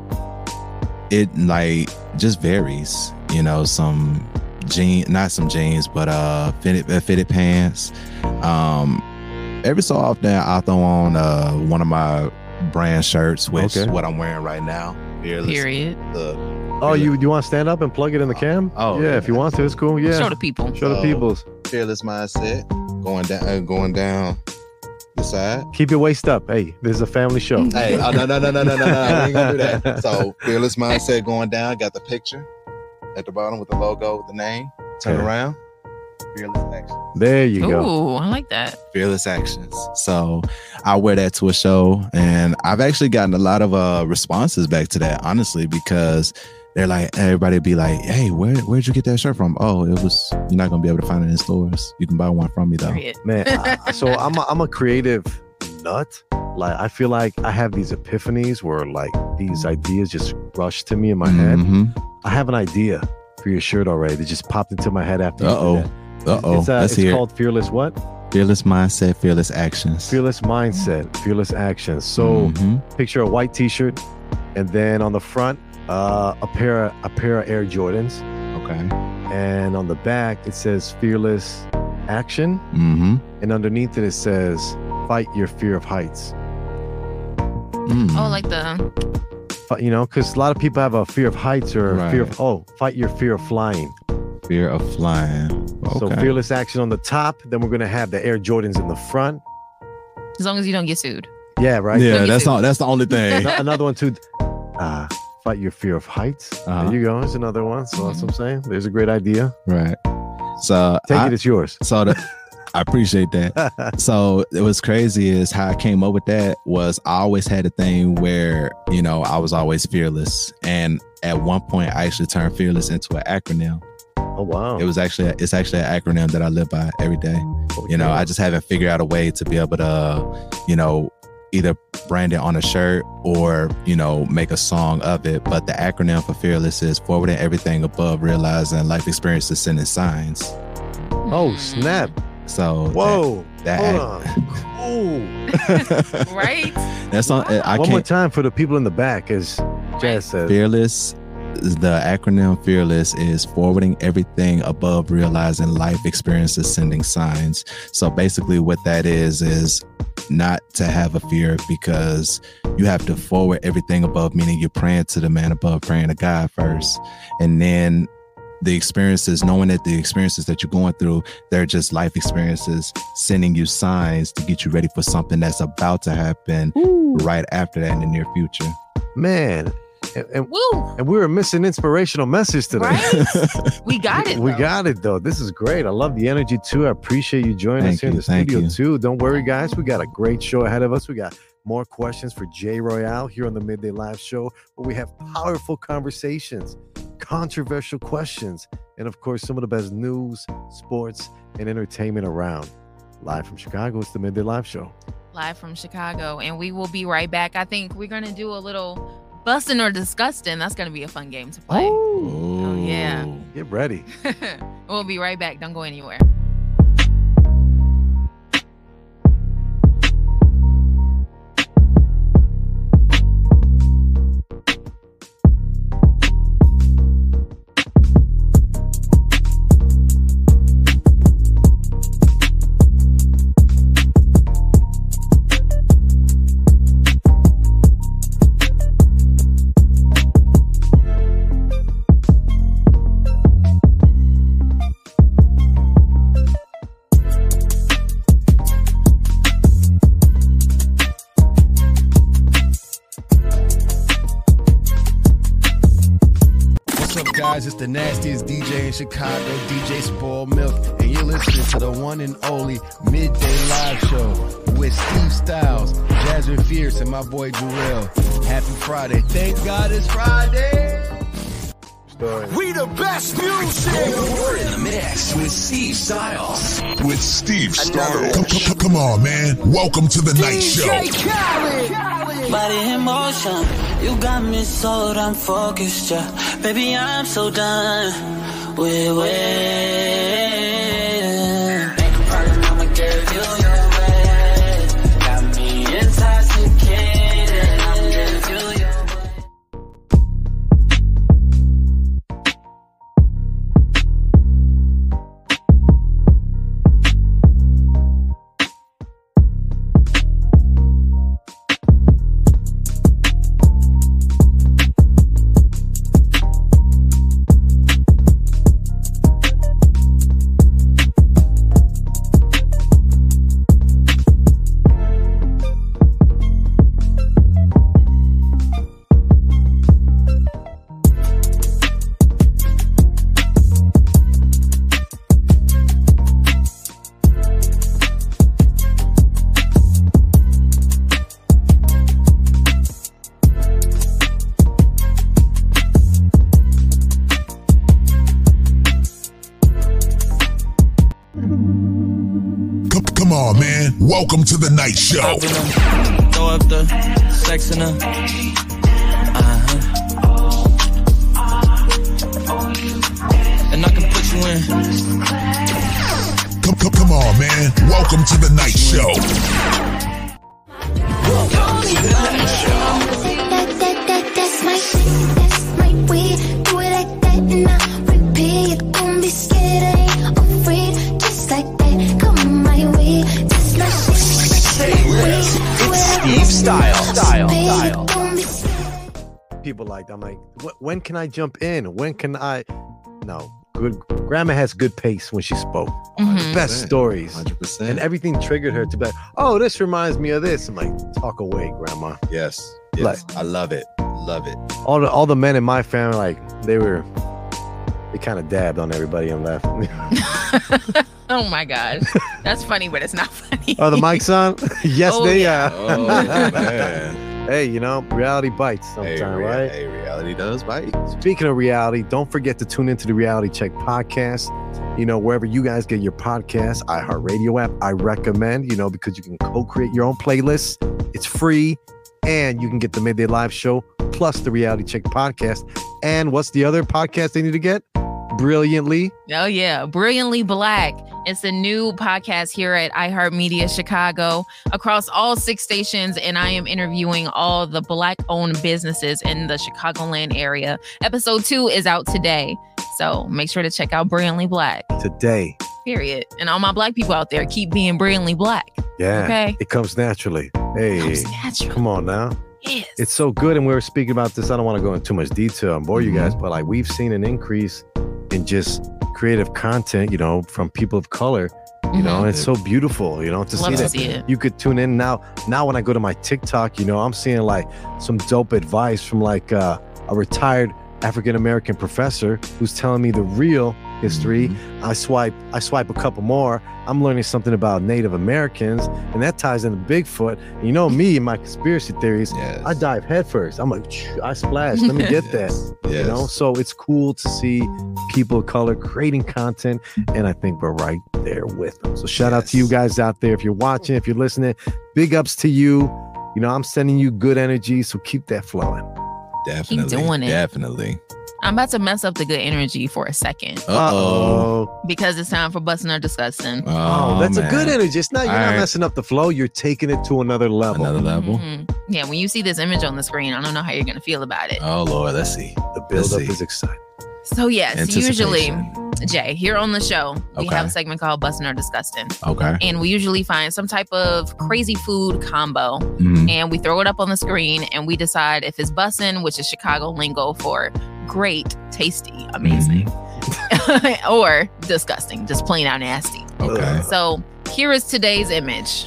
it like just varies. You know, some jeans, not some jeans, but uh fitted uh, fitted pants. Um, every so often I throw on uh one of my brand shirts, which Okay. what I'm wearing right now. Fearless. Period. The, Oh, you you want to stand up and plug it in the cam? Oh, yeah, yeah. if you want to, it's cool. Yeah, Show the people. show the So- peoples. fearless mindset going down uh, going down The side. Keep your waist up. Hey, this is a family show. [LAUGHS] Hey, oh no, no, no, no, no, no, no. We ain't gonna do that. [LAUGHS] So fearless mindset going down, got the picture at the bottom with the logo with the name. Turn Okay. around. Fearless action. There you go. Ooh, I like that. Fearless actions. So I wear that to a show, and I've actually gotten a lot of uh responses back to that, honestly, because they're like everybody be like, "Hey, where where'd you get that shirt from?" Oh, it was. You're not gonna be able to find it in stores. You can buy one from me though. Man, I, [LAUGHS] so I'm a, I'm a creative nut. Like I feel like I have these epiphanies where like these ideas just rush to me in my head. Mhm. I have an idea for your shirt already. That just popped into my head after. Uh-oh. Uh oh. It's, uh, Let's it's hear. it. called Fearless what? Fearless mindset, fearless actions. Fearless mindset, fearless actions. So Mhm. picture a white T-shirt, and then on the front, uh, a pair of, a pair of Air Jordans, okay. and on the back it says fearless action, Mm-hmm. and underneath it it says fight your fear of heights. Mm. Oh, like the Fi- You know, because a lot of people have a fear of heights or a fear of oh, fight your fear of flying. fear of flying. Okay. So fearless action on the top. Then we're gonna have the Air Jordans in the front. as long as you don't get sued. Yeah, right. yeah, that's at all. That's the only thing. Ano- Another one too. Uh, fight your fear of heights. Uh-huh. There you go. There's another one. So that's what I'm saying. There's a great idea. right. So Take I, it. It's yours. so the, [LAUGHS] I appreciate that. [LAUGHS] So it was crazy is how I came up with that was I always had a thing where, you know, I was always fearless. And at one point I actually turned fearless into an acronym. oh wow. It was actually it's actually an acronym that I live by every day. You know, I just haven't figured out a way to be able to, you know, either brand it on a shirt or, you know, make a song of it. But the acronym for fearless is forwarding everything above, realizing life experiences sending signs. Oh mm. snap! So Whoa! that, Hold on. [LAUGHS] Ooh. [LAUGHS] right? that's on I One more can't time for the people in the back, as Jaz says. fearless the acronym fearless is forwarding everything above realizing life experiences sending signs. So basically what that is is not to have a fear because you have to forward everything above meaning you're praying to the man above praying to god first. And then the experiences knowing that the experiences that you're going through they're just life experiences sending you signs to get you ready for something that's about to happen right after that in the near future. Man, and, and, Woo! and we were missing inspirational message today. Right? [LAUGHS] We got it. We though. got it though. This is great. I love the energy too. I appreciate you joining us Thank here in the thank studio you. too. Don't worry, guys. We got a great show ahead of us. We got more questions for J. Royale here on the Midday Live Show, where we have powerful conversations, controversial questions, and of course, some of the best news, sports, and entertainment around. Live from Chicago, it's the Midday Live Show. live from Chicago, and we will be right back. I think we're gonna do a little busting or disgusting. That's gonna be a fun game to play. Oh, yeah. Get ready. [LAUGHS] we'll be right back. Don't go anywhere. In Chicago, DJ Spoil Milk, and you're listening to the one and only Midday Live Show with Steve Stylez, Jasmine Fierce, and my boy Jarrell. Happy Friday. Thank God it's Friday. Story. We the best music. We're in the mix with Steve Stylez. with Steve Stylez. Come, come, come on, man. Welcome to the night show. Khaled. Body in motion, you got me sold, I'm focused, yeah. Baby, I'm so done with waiting. Welcome to the night show. Throw up the sex in her. Uh-huh. And I can put you in. Come, come, come on, man. Welcome to the night show. People like I'm like, when can I jump in? When can I? No, good. Grandma has good pace when she spoke. Mhm. Best stories. 100%. And everything triggered her to be like, oh, this reminds me of this. I'm like, talk away, grandma. yes. Yes. I love it. Love it. All the all the men in my family, like, they were they kind of dabbed on everybody and left. [LAUGHS] oh my gosh. That's funny, but it's not funny. Are the mic's on? [LAUGHS] yes, Oh, they yeah. are. Oh, man. Hey, you know, reality bites hey, sometimes, rea- right? hey, reality does bite. Speaking of reality, don't forget to tune into the Reality Check podcast. You know, wherever you guys get your podcasts, iHeartRadio app, I recommend, you know, because you can co create your own playlist. It's free. And you can get the Midday Live show plus the Reality Check podcast. And what's the other podcast they need to get? Brilliantly. Oh yeah, Brilliantly Black. It's a new podcast here at iHeartMedia Chicago across all six stations, and I am interviewing all the black-owned businesses in the Chicagoland area. Episode two is out today, so make sure to check out Brilliantly Black. Today. Period. And all my black people out there, keep being brilliantly black. Yeah. Okay. It comes naturally. Hey, Comes natural. come on now. Yes. It's so good. And we were speaking about this. I don't want to go into too much detail and bore you mm-hmm. guys, but like we've seen an increase in just creative content, you know, from people of color. You know, Mhm. and it's so beautiful, you know, to Love see to that see it. you could tune in now. Now, when I go to my TikTok, you know, I'm seeing like some dope advice from like uh, a retired African American professor who's telling me the real history. Mm-hmm. I swipe, I swipe a couple more. I'm learning something about Native Americans, and that ties into Bigfoot. And you know me and my conspiracy theories. Yes. I dive headfirst. I'm like, I splash. Let me get [LAUGHS] that. Yes. You know, so it's cool to see people of color creating content, and I think we're right there with them. So shout out to you guys out there. If you're watching, if you're listening, big ups to you. You know, I'm sending you good energy, so keep that flowing. Definitely. keep doing it. Definitely. I'm about to mess up the good energy for a second Uh oh. because it's time for busting or disgusting. Oh, that's a good energy. It's not you're not All right. messing up the flow. You're taking it to another level. Another level. Mhm. Yeah, when you see this image on the screen, I don't know how you're gonna feel about it. Oh Lord, let's see. The build up see. is exciting. So yes, usually, Jay, here on the show, we Okay. have a segment called Busting or Disgusting. Okay. And we usually find some type of crazy food combo Mhm. and we throw it up on the screen and we decide if it's bussin', which is Chicago lingo for great, tasty, amazing, Mm-hmm. [LAUGHS] or disgusting, just plain out nasty. Okay. So here is today's image.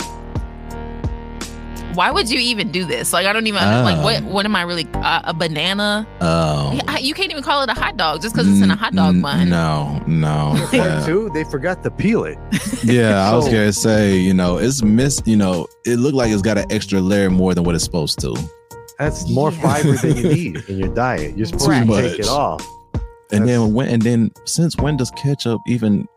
Why would you even do this? Like, I don't even like what. Um. What am I really? Uh, a banana? Oh. Yeah, You can't even call it a hot dog just because it's in a hot dog N- bun. No, no. Point Yeah. two, they forgot to peel it. [LAUGHS] Yeah, I was gonna say, you know, it's missed. You know, it looked like it's got an extra layer more than what it's supposed to. That's more Yeah. fiber than you [LAUGHS] need in your diet. You're supposed Right. to Too take it off. And That's- then when, and then since when does ketchup even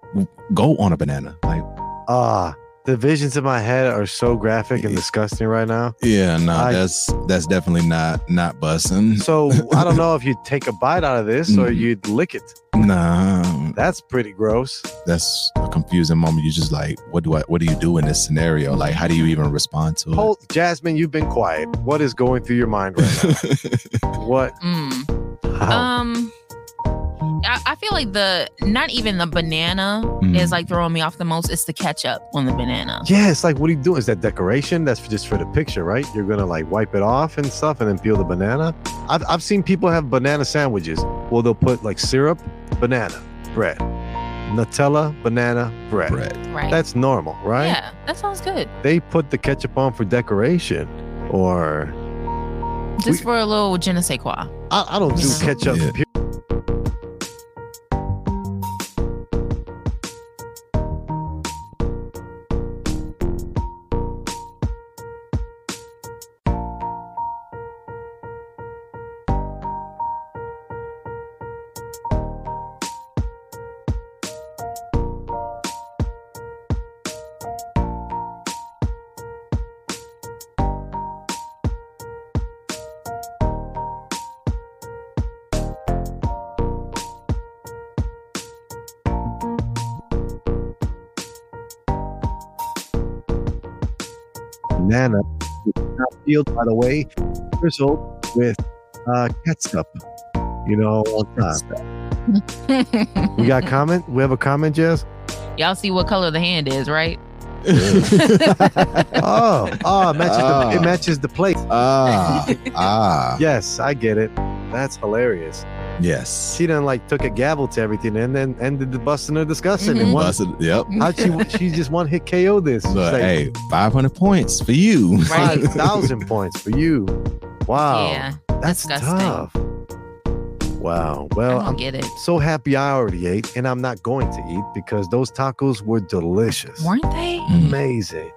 go on a banana? Like, Ah, the visions in my head are so graphic and disgusting right now. yeah, no, I- that's that's definitely not not busting. So I don't know if you'd take a bite out of this or Mhm. you'd lick it. Nah, That's pretty gross. that's a confusing moment. You just like, what do I? What do you do in this scenario? Like, how do you even respond to it? Hold, Jasmine, you've been quiet. What is going through your mind right now? [LAUGHS] what? Mm. How? Um, I, I feel like the not even the banana Mm. is like throwing me off the most. It's the ketchup on the banana. yeah, it's like, what are you doing? Is that decoration? That's for, just for the picture, right? You're gonna like wipe it off and stuff, and then peel the banana. I've I've seen people have banana sandwiches. Well, they'll put like syrup, banana, bread, Nutella, banana, bread. Bread. Right. That's normal, right? Yeah, that sounds good. They put the ketchup on for decoration, or Just We- for a little je ne sais quoi. I, I don't do Yeah. ketchup. Yeah. Not peeled, by the way, drizzled with uh, ketchup. You know, on top. We got [LAUGHS] comment. We have a comment, Jess. Y'all see what color the hand is, right? [LAUGHS] oh, oh, it matches, Ah. the, it matches the plate. Ah, ah, [LAUGHS] Yes, I get it. That's hilarious. Yes. She done like took a gavel to everything and then ended the busting or discussing. Mhm. And one, Busted, yep. how'd she? She just one hit KO this. She's But like, hey, 500 points for you. Right. five [LAUGHS] thousand points for you. Wow, Yeah, that's disgusting. tough. Wow. Well, I don't I'm get it. so happy I already ate, and I'm not going to eat because those tacos were delicious, Weren't they? Mm. amazing.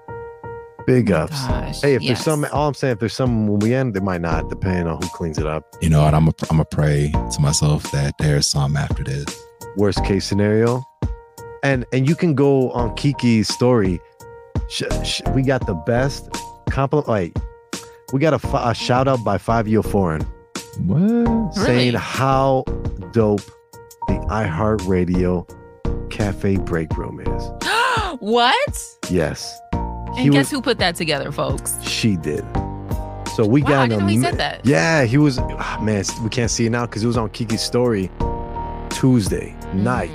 Big ups. Gosh, Hey, if yes. there's some, all I'm saying, if there's some when we end, there might not, depending on who cleans it up. You know what? I'm a, I'm a pray to myself that there's some after this. Worst case scenario, and and you can go on Kiki's story. Sh- sh- we got the best compliment. Like, we got a, shout out by Fivio Foreign What? saying Really? how dope the iHeartRadio Cafe Break Room is. [GASPS] what? Yes, And He guess was- who put that together, folks? she did. So we Wow, got I an didn't know he said that. Yeah, he was. ah, man, we can't see it now because it was on Kiki's story Tuesday Mm-hmm. night.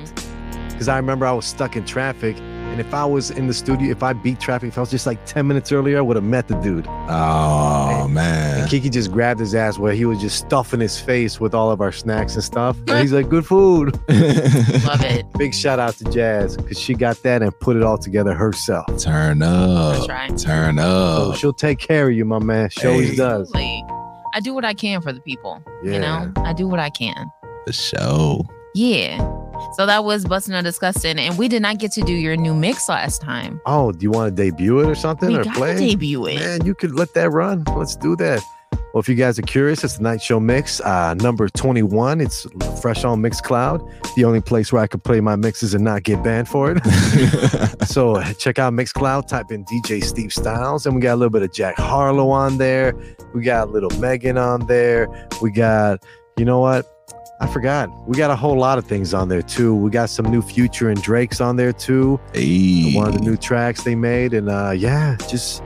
Because I remember I was stuck in traffic, and if I was in the studio, if I beat traffic, if I was just like ten minutes earlier, I would have met the dude. Oh man. And Kiki just grabbed his ass where he was just stuffing his face with all of our snacks and stuff. And he's like, "Good food." [LAUGHS] Love it. Big shout out to Jaz because she got that and put it all together herself. Turn up. That's right. Turn So up. Oh, she'll take care of you, my man. She always does. I do what I can for the people. Yeah. You know, I do what I can. The show. Yeah. So that was Bustin' or Disgusting. And we did not get to do your new mix last time. Oh, do you want to debut it or something we or play? to debut it. Man, you could let that run. Let's do that. Well, if you guys are curious, it's the Night Show Mix, uh, number 21. It's fresh on Mixcloud, the only place where I could play my mixes and not get banned for it. [LAUGHS] so check out Mixcloud, type in DJ Steve Stylez, and we got a little bit of Jack Harlow on there. We got little Megan on there. We got, you know what? I forgot. We got a whole lot of things on there too. We got some new Future and Drake's on there too Hey. one of the new tracks they made and uh yeah just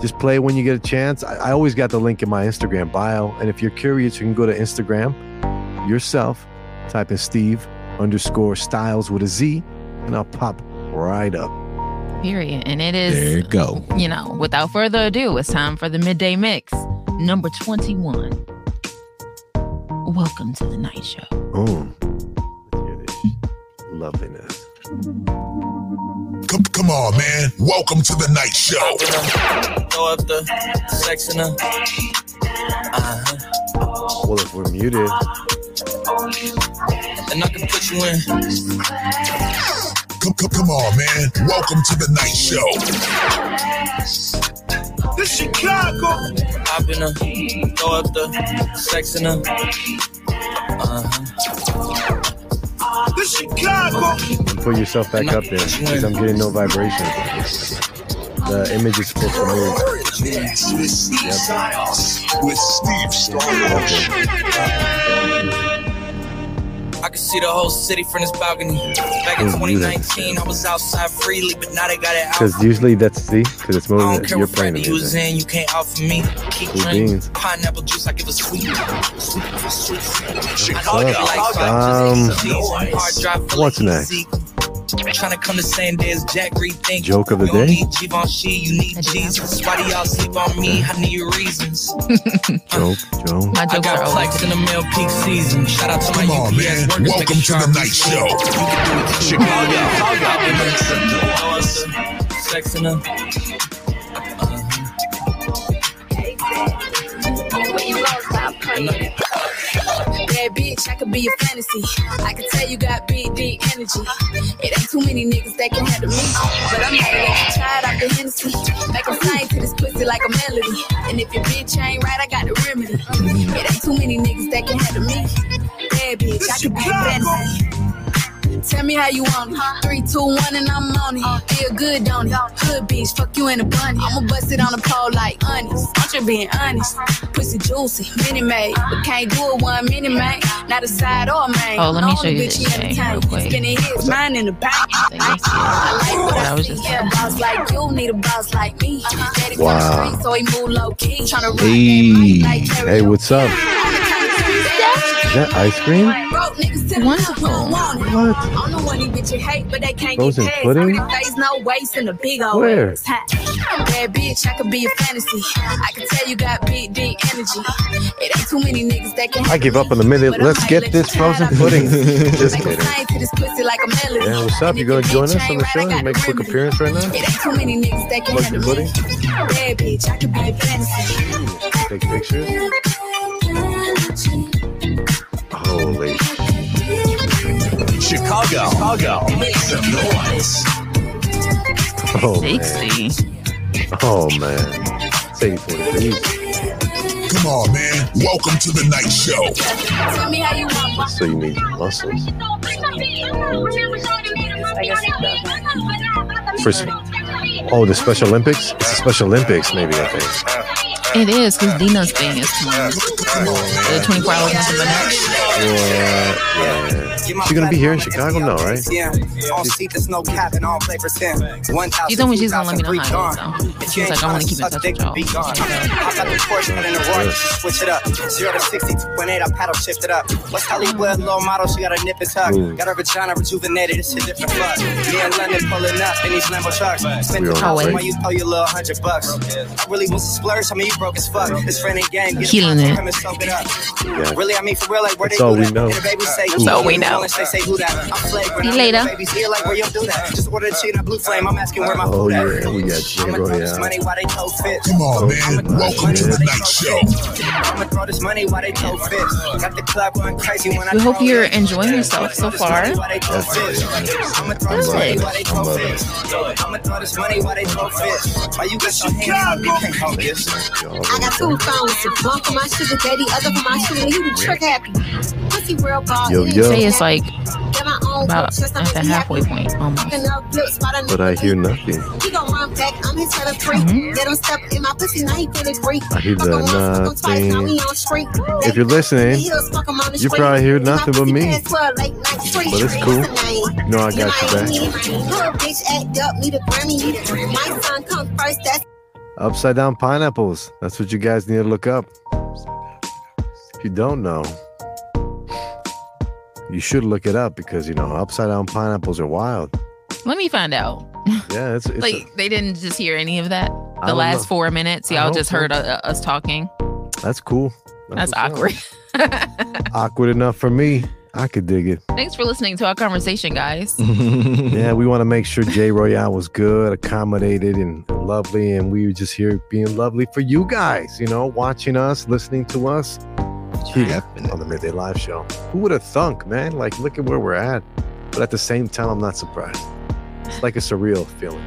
just play when you get a chance I, I always got the link in my instagram bio and if you're curious you can go to instagram yourself type in steve underscore styles with a z and i'll pop right up Period. And it is. There you go. you know, without further ado, it's time for the midday mix, number 21. Welcome to the night show. Oh, let's hear this loveliness Come, come on, man. Welcome to the night show. Throw up the sex in her. Uh-huh. well if we're muted And I can put you in. Come, come, come on, man. Welcome to the night show. This Chicago. Hop in her. Throw up the sex in her. Uh-huh. This Chicago. put yourself back up there because i'm getting no vibration the image is supposed to move With Steve Stylez. With Steve Stylez. I can see the whole city from this balcony. Back in 2019, I was outside freely, but now they got it out. because usually that's see because it's I moving don't care you're playing the you was in, you can't offer me. Keep drinking pineapple juice like it was sweet. Sweet, sweet. What's up? Um, sausages. Hard drive full what's next? Easy. Trying to come the same day as Jack rethink. Joke of the You don't day? need Givenchy, you need I do have Jesus. Why do y'all sleep on me? I need reasons. [LAUGHS] joke joke My I jokes got are always in the mail peak season. Shout out to my on, UPS man. Welcome to the night show. You can do it too. Hop in the- throw up the Sex in the uh-huh. Bad bitch, I could be your fantasy. I can tell you got big, big energy. It ain't too many niggas that can handle me. But I'm not let you try it off the Hennessy. Make 'em sing to this pussy like a melody. And if your bitch ain't right, I got the remedy. It ain't too many niggas that can handle me. Bad bitch, I could be your fantasy. Tell me how you want it. Three, two, one, and I'm on it. Uh. Feel good, don't it? Good bitch, fuck you in a bunny. Uh-huh. I'ma bust it on the pole like honest. I'm just being honest. Uh-huh. Pussy juicy, mini made, uh-huh. but can't do it one minute, man. Not a side or a main. Oh, let me show you Only bitch this in thing real quick. Spinning his mind in the bank. I like what I see. Yeah, boss like you need a boss like me. Daddy from the Wow. street, so he move low key. Tryna run Hey, like hey, what's up? Is that ice cream? Broke niggas to the Wonderful. don't want. What? I'm the one these bitches hate, but they can't Frozen get past. pudding? Pretty no waist, and a big old Where? ass. Bad bitch, I could be a fantasy. I can tell you got big, deep energy. It ain't too many niggas that can. I give up in a minute. Let's get this frozen pudding. [LAUGHS] Just kidding. sing to this pussy like a melody. Yeah, what's up? You if gonna join us on ain't the show and make a quick appearance right now? It ain't too many niggas that can Frozen handle pudding? Bad bitch, I could be a fantasy. Take pictures. Chicago. Chicago. Make some noise. Oh man. 60. Oh man. It's 84 degrees. Come on, man. Welcome to the night show. Tell me how you want So you need muscles. For, oh, the Special Olympics? It's the Special Olympics, maybe, I think. It is because Dina's thing is tomorrow. The 24 hours nothing the night. Yeah, yeah. She gonna be here in Chicago? No, right? Yeah, on seat, there's no cap and all play pretend. One She told me she's gonna let me know how it is, though. She was like, I want to keep in touch with y'all. I got the Porsche and in the Royal, switch it up. Zero to 60, 2.8, I paddle shift it up. West Hollywood, oh, low model, she got a nip and tuck. Ooh. Got her vagina rejuvenated, it's a different fuck. Me and London pulling up in these Lambo trucks. Spent the We are house great. while you throw your little hundred bucks. I really was a splurge, I mean, you broke as fuck. It's friend and game, get Killing it. him and soak it up. Yeah. Really, I mean, for real, like, where they all do we that? know. And the baby say, That's all we know. They say, who that? I'm flagrant. See you I'm later. Babies like, where you do that? Just order a chicken, blue flame. I'm asking where my Oh, food at. yeah, we got I'ma Django, throw this yeah. money while they toe fit. Come on, man. Welcome to the night show. I'ma throw this money while they toe fit. Got the club going crazy when I We hope you're enjoying yourself so far. I'ma throw this money while they toe. I'ma throw this money while they toe fit. Why you got up? You can't hold this. I got two phones, one for my sugar daddy, other for my sugar. You the trick happy. Pussy real ball. Yo, yo. Say it's like Get my own about at the halfway point almost. Fucking up lips, spot a But I hear nothing. He gon' run back, I'm his seven free. Mhm. Let him step in my pussy, now he feeling free. I hear Fuck him once, fuck him twice, now nothing. we on street. If you're listening, you probably hear nothing but me. But it's cool. You know I got your back. Little bitch act up, need a Grammy. My son come first, that's Upside down pineapples. That's what you guys need to look up. If you don't know, you should look it up because you know upside down pineapples are wild. Let me find out. Yeah, it's, it's Like they didn't just hear any of that. The last know. four minutes, y'all just so. heard uh, us talking. that's cool. That's what's up. awkward. Awkward enough for me. I could dig it. Thanks for listening to our conversation, guys. [LAUGHS] Yeah, we want to make sure J. Royale was good, accommodated, and lovely, and we were just here being lovely for you guys. You know, watching us, listening to us here on the Midday Live Show. Who would have thunk, man? Like, look at where we're at. But at the same time, I'm not surprised. It's like a surreal feeling.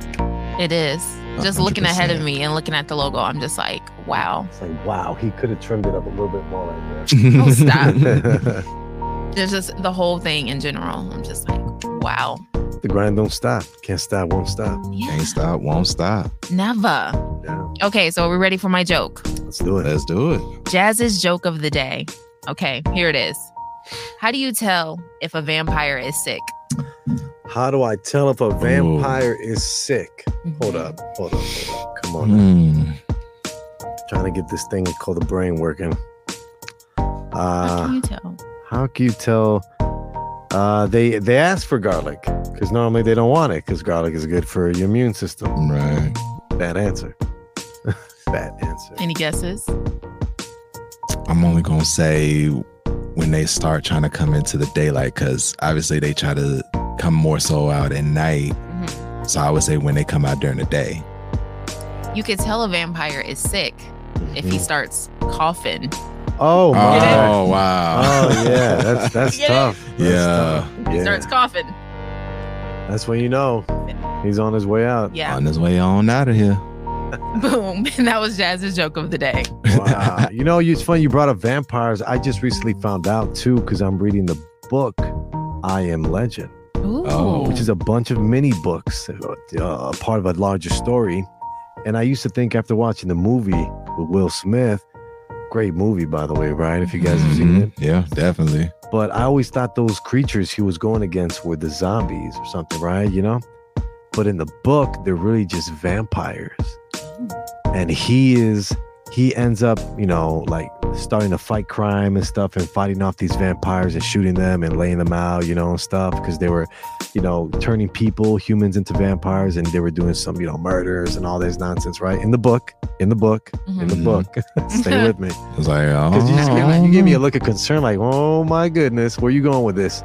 It is. Just looking ahead of me and looking at the logo, I'm just like, wow. It's like, wow, he could have trimmed it up a little bit more right Oh, [LAUGHS] stop. [LAUGHS] There's just the whole thing in general. I'm just like, wow. the grind don't stop. Can't stop, won't stop. Can't stop, won't stop. Never. Yeah, Okay, so are we ready for my joke? let's do it. Let's do it. Jaz's joke of the day. Okay, here it is. How do you tell if a vampire is sick? How do I tell if a vampire is sick? Hold up, hold up, hold up. Come on. now. Hmm. Trying to get this thing called the brain working. How Uh, can you tell? how can you tell? Uh, they they ask for garlic because normally they don't want it because garlic is good for your immune system. Right. Bad answer. [LAUGHS] Bad answer. Any guesses? I'm only gonna say when they start trying to come into the daylight, because obviously they try to come more so out at night. Mhm. So I would say when they come out during the day. You could tell a vampire is sick if he starts coughing. Oh my. Oh wow. Oh yeah, that's [LAUGHS] that's Get it? tough. That's Yeah. tough. He yeah. starts coughing. That's when you know he's on his way out. Yeah. On his way on out of here. [LAUGHS] Boom. And [LAUGHS] that was Jaz's joke of the day. Wow. you know, it's funny you brought up vampires. I just recently found out too because I'm reading the book I Am Legend. Ooh. which is a bunch of mini books, uh, part of a larger story. And I used to think after watching the movie with Will Smith, great movie by the way, Brian, if you guys have seen Mhm. it. Yeah, definitely. But I always thought those creatures he was going against were the zombies or something, right? You know? But in the book, they're really just vampires. And he is, he ends up, you know, like starting to fight crime and stuff and fighting off these vampires and shooting them and laying them out, you know, and stuff because they were, you know, turning people, humans into vampires and they were doing some, you know, murders and all this nonsense, right? In the book, in the book, in the Mhm. book. [LAUGHS] Stay with me. [LAUGHS] It's like, oh, Because you, just gave me- you gave me a look of concern, like, oh my goodness, where you going with this?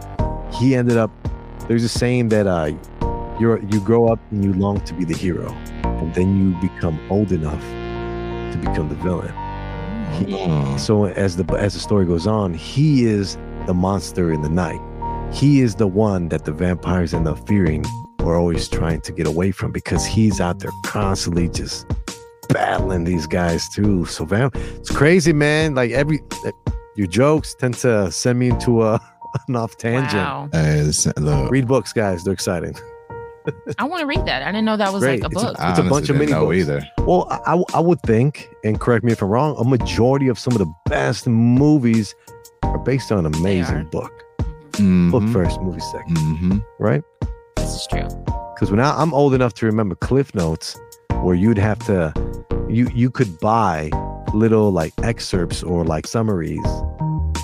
He ended up. There's a saying that uh, you're you grow up and you long to be the hero, and then you become old enough to become the villain. He- so as the as the story goes on, he is the monster in the night. He is the one that the vampires end up fearing or always trying to get away from because he's out there constantly just battling these guys too. So vamp, it's crazy, man. Like every your jokes tend to send me into a [LAUGHS] an off tangent. Wow. Hey, listen, look, Read books, guys. They're exciting. [LAUGHS] I want to read that. I didn't know that was Great. like a It's a- book. I It's a bunch of mini books. either. Well, I, I- I would think, and correct me if I'm wrong, a majority of some of the best movies are based on an amazing book. Book Mhm. first, movie 2nd Mhm. right? This is true. Because when I, I'm old enough to remember Cliff Notes, where you'd have to, you you could buy little like excerpts or like summaries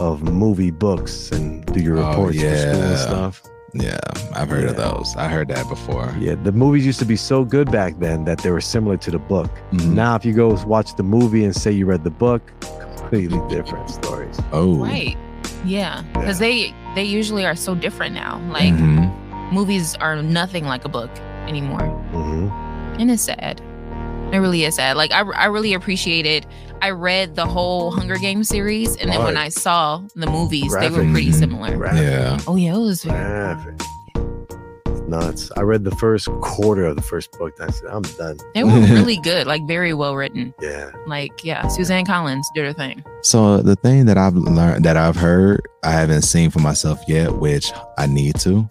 of movie books and do your Oh, reports for school and stuff. Yeah, I've heard of those. I heard that before. Yeah, the movies used to be so good back then that they were similar to the book. Mhm. Now, if you go watch the movie and say you read the book, completely different stories. Oh, Right. Yeah. Because they they usually are so different now. Like Mhm. movies are nothing like a book anymore. Mhm. And it's sad. It really is sad. Like I, I really appreciated. I read the whole Hunger Games series, and then when I saw the movies, they were pretty similar. Graphic. Yeah. Oh yeah, it was. Graphic. It's nuts. I read the first quarter of the first book. And I said, I'm done. They were [LAUGHS] really good, like very well written. Yeah. Like yeah, Suzanne Collins did her thing. So the thing that I've learned that I've heard, I haven't seen for myself yet, which I need to.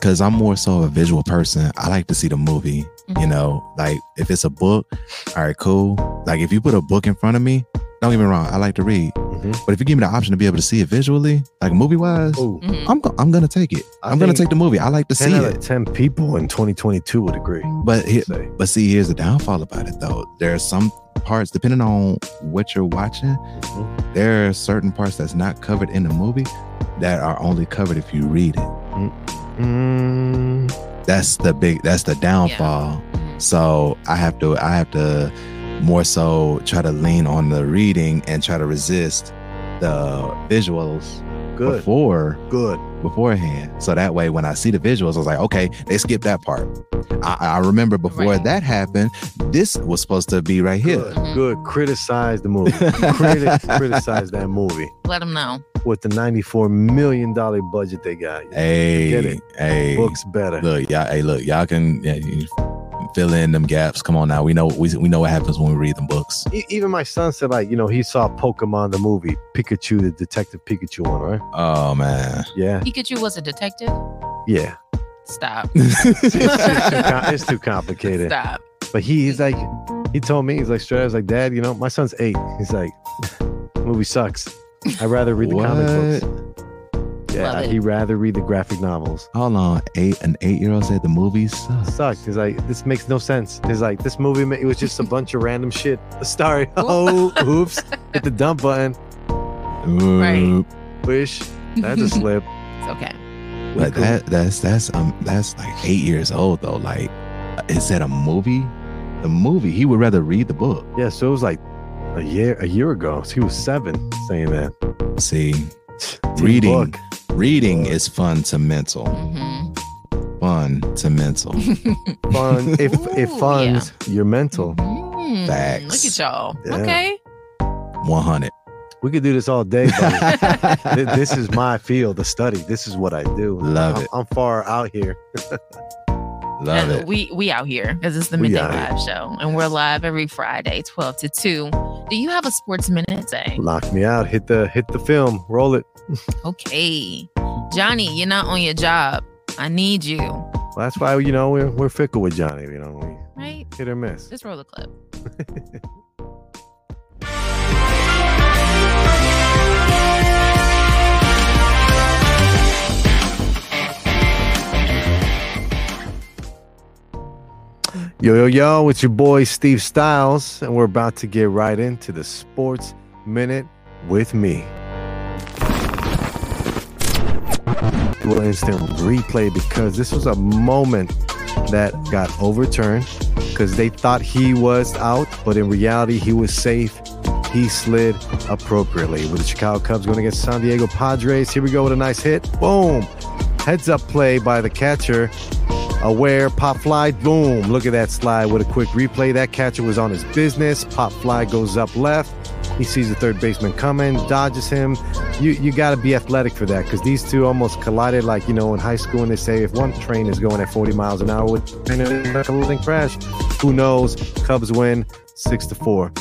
Cause I'm more so a visual person. I like to see the movie. You mm-hmm. know, like if it's a book, all right, cool. Like if you put a book in front of me, don't get me wrong, I like to read. Mm-hmm. But if you give me the option to be able to see it visually, like movie wise, mm-hmm. I'm go- I'm gonna take it. I I'm gonna take the movie. I like to 10 see out it. of 10 people in 2022 would agree. But here, but see, here's the downfall about it though. There are some parts, depending on what you're watching, Mm-hmm. there are certain parts that's not covered in the movie that are only covered if you read it. That's the big. That's the downfall. Mm-hmm. So I have to. I have to more so try to lean on the reading and try to resist the visuals Good. before Good. beforehand. So that way, when I see the visuals, I was like, okay, they skipped that part. I, I remember before that happened, this was supposed to be right here. Good. Mm-hmm. Good. Criticize the movie. [LAUGHS] Criti- criticize that movie Let them know. with the $94 million budget they got. Hey, Get it. hey, Books better. Look, y'all. Hey, look, y'all can yeah, you fill in them gaps. Come on now, we know we we know what happens when we read them books. E- Even my son said, like, you know, he saw Pokemon the movie, Pikachu, the Detective Pikachu one, right? Oh man, Yeah. Pikachu was a detective. Yeah. Stop. it's, [LAUGHS] it's too, it's too complicated. Stop. But he, he's like, he told me, he's like, straight, I was like, Dad, you know, my son's eight. He's like, movie sucks. I'd rather read the comic books. Yeah, Love it. he'd rather read the graphic novels. Hold on, eight an eight year old said the movies suck. Sucked. He's like, this makes no sense. He's like, this movie it was just a [LAUGHS] bunch of random shit. Sorry. [LAUGHS] Oh, oops. Hit the dump button. Right. Wish. That's a [LAUGHS] slip. It's okay. But that that's that's um that's like eight years old though. Like, is that a movie? The movie. He would rather read the book. Yeah, so it was like a year a year ago. So he was seven saying that. See, Teen reading book. Reading is [LAUGHS] fun to mental. Mm-hmm. Fun to mental. Fun. It, it Ooh, funds your mental. Hmm, Facts. Look at y'all. Yeah. Okay. One hundred. We could do this all day, buddy. [LAUGHS] This is my field, the study. This is what I do. Love I'm, it. I'm far out here. [LAUGHS] Love it. We we out here because it's the midday live show, and we're live every Friday, twelve to two. Do you have a sports minute, Zay? Lock me out. Hit the hit the film. Roll it. [LAUGHS] Okay, Johnny, you're not on your job. I need you. Well, that's why you know we're we're fickle with Johnny. You know, we Right? hit or miss. Just roll the clip. [LAUGHS] Yo, yo, yo, it's your boy Steve Stylez, and we're about to get right into the Sports Minute with me. Do an instant replay because this was a moment that got overturned because they thought he was out, but in reality, he was safe. He slid appropriately with the Chicago Cubs going against San Diego Padres. Here we go with a nice hit. Boom. Heads up play by the catcher aware pop fly boom. Look at that slide with a quick replay. That catcher was on his business. Pop fly goes up left. He sees the third baseman coming dodges him. You you got to be athletic for that because these two almost collided like you know in high school and they say if one train is going at 40 miles an hour with a colliding crash. Who knows? Cubs win six to four.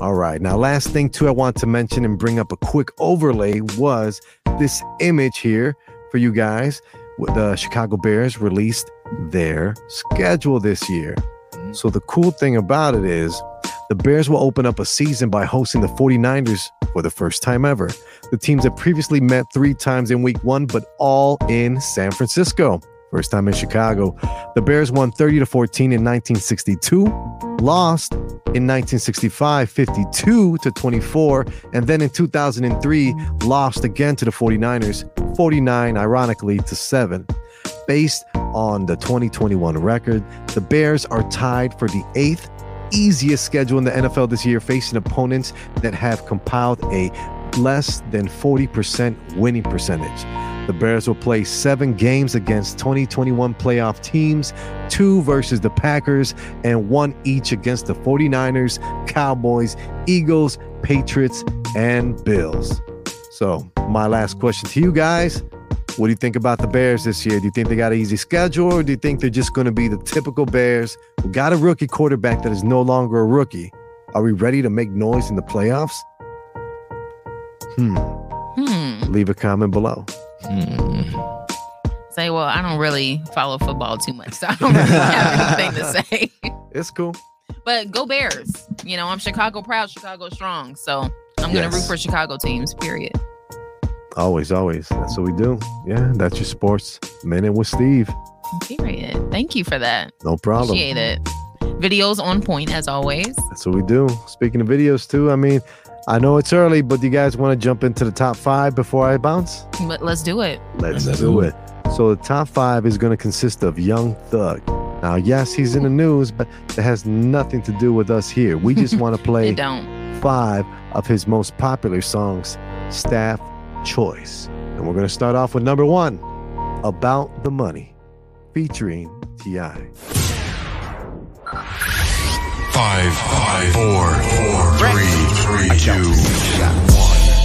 All right now last thing too i want to mention and bring up a quick overlay was this image here for you guys the chicago bears released their schedule this year. Mm-hmm. So the cool thing about it is the Bears will open up a season by hosting the 49ers for the first time ever. The teams have previously met three times in week one, but all in San Francisco. First time in Chicago. The Bears won 30 to 14 in 1962, lost in 1965, 52 to 24, and then in 2003, lost again to the 49ers, 49 ironically to 7. Based on the 2021 record, the Bears are tied for the eighth easiest schedule in the NFL this year, facing opponents that have compiled a less than 40% winning percentage. The Bears will play seven games against 2021 playoff teams, two versus the Packers, and one each against the 49ers, Cowboys, Eagles, Patriots, and Bills. So, my last question to you guys what do you think about the Bears this year? Do you think they got an easy schedule, or do you think they're just going to be the typical Bears who got a rookie quarterback that is no longer a rookie? Are we ready to make noise in the playoffs? Hmm. Hmm. Leave a comment below. Mm-hmm. Say, well, I don't really follow football too much, so I don't really have anything to [LAUGHS] say. It's cool. But go Bears. You know, I'm Chicago proud, Chicago strong. So I'm gonna Yes. root for Chicago teams, period. Always, always. That's what we do. Yeah, that's your sports minute with Steve. Period. Thank you for that. No problem. Appreciate it. Videos on point as always. That's what we do. Speaking of videos, too, I mean, I know it's early, but do you guys want to jump into the top five before I bounce? But let's do it. Let's do it. So the top five is going to consist of Young Thug. Now, yes, he's in the news, but it has nothing to do with us here. We just want to [LAUGHS] play don't. five of his most popular songs, Staff Choice. And we're going to start off with number one, About the Money, featuring T.I. Five, five, four, four, three, three, two,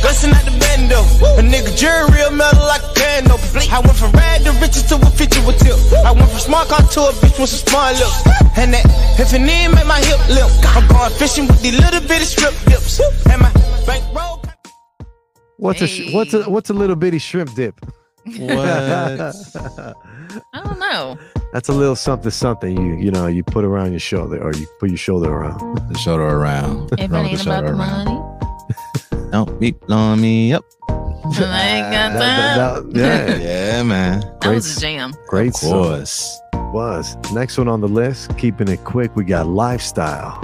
Gussin' at the bando. A nigga jury real metal like a candle. I went from rad to riches to a feature with tip. I went from smart car to a bitch with some smart lips. And that, if it need make my hip limp. I'm going fishing with these little bitty strip dips. And my bankroll. What's a sh- what's a what's a little bitty shrimp dip? [LAUGHS] I don't know. That's a little something something you you know you put around your shoulder or you put your shoulder around. The shoulder around. If it Rub the ain't about the around. money, [LAUGHS] Don't be blowing me up. I ain't got That- time. that- yeah, [LAUGHS] Yeah, man. That was a jam. Great Of song. Was next one on the list. Keeping it quick, we got lifestyle.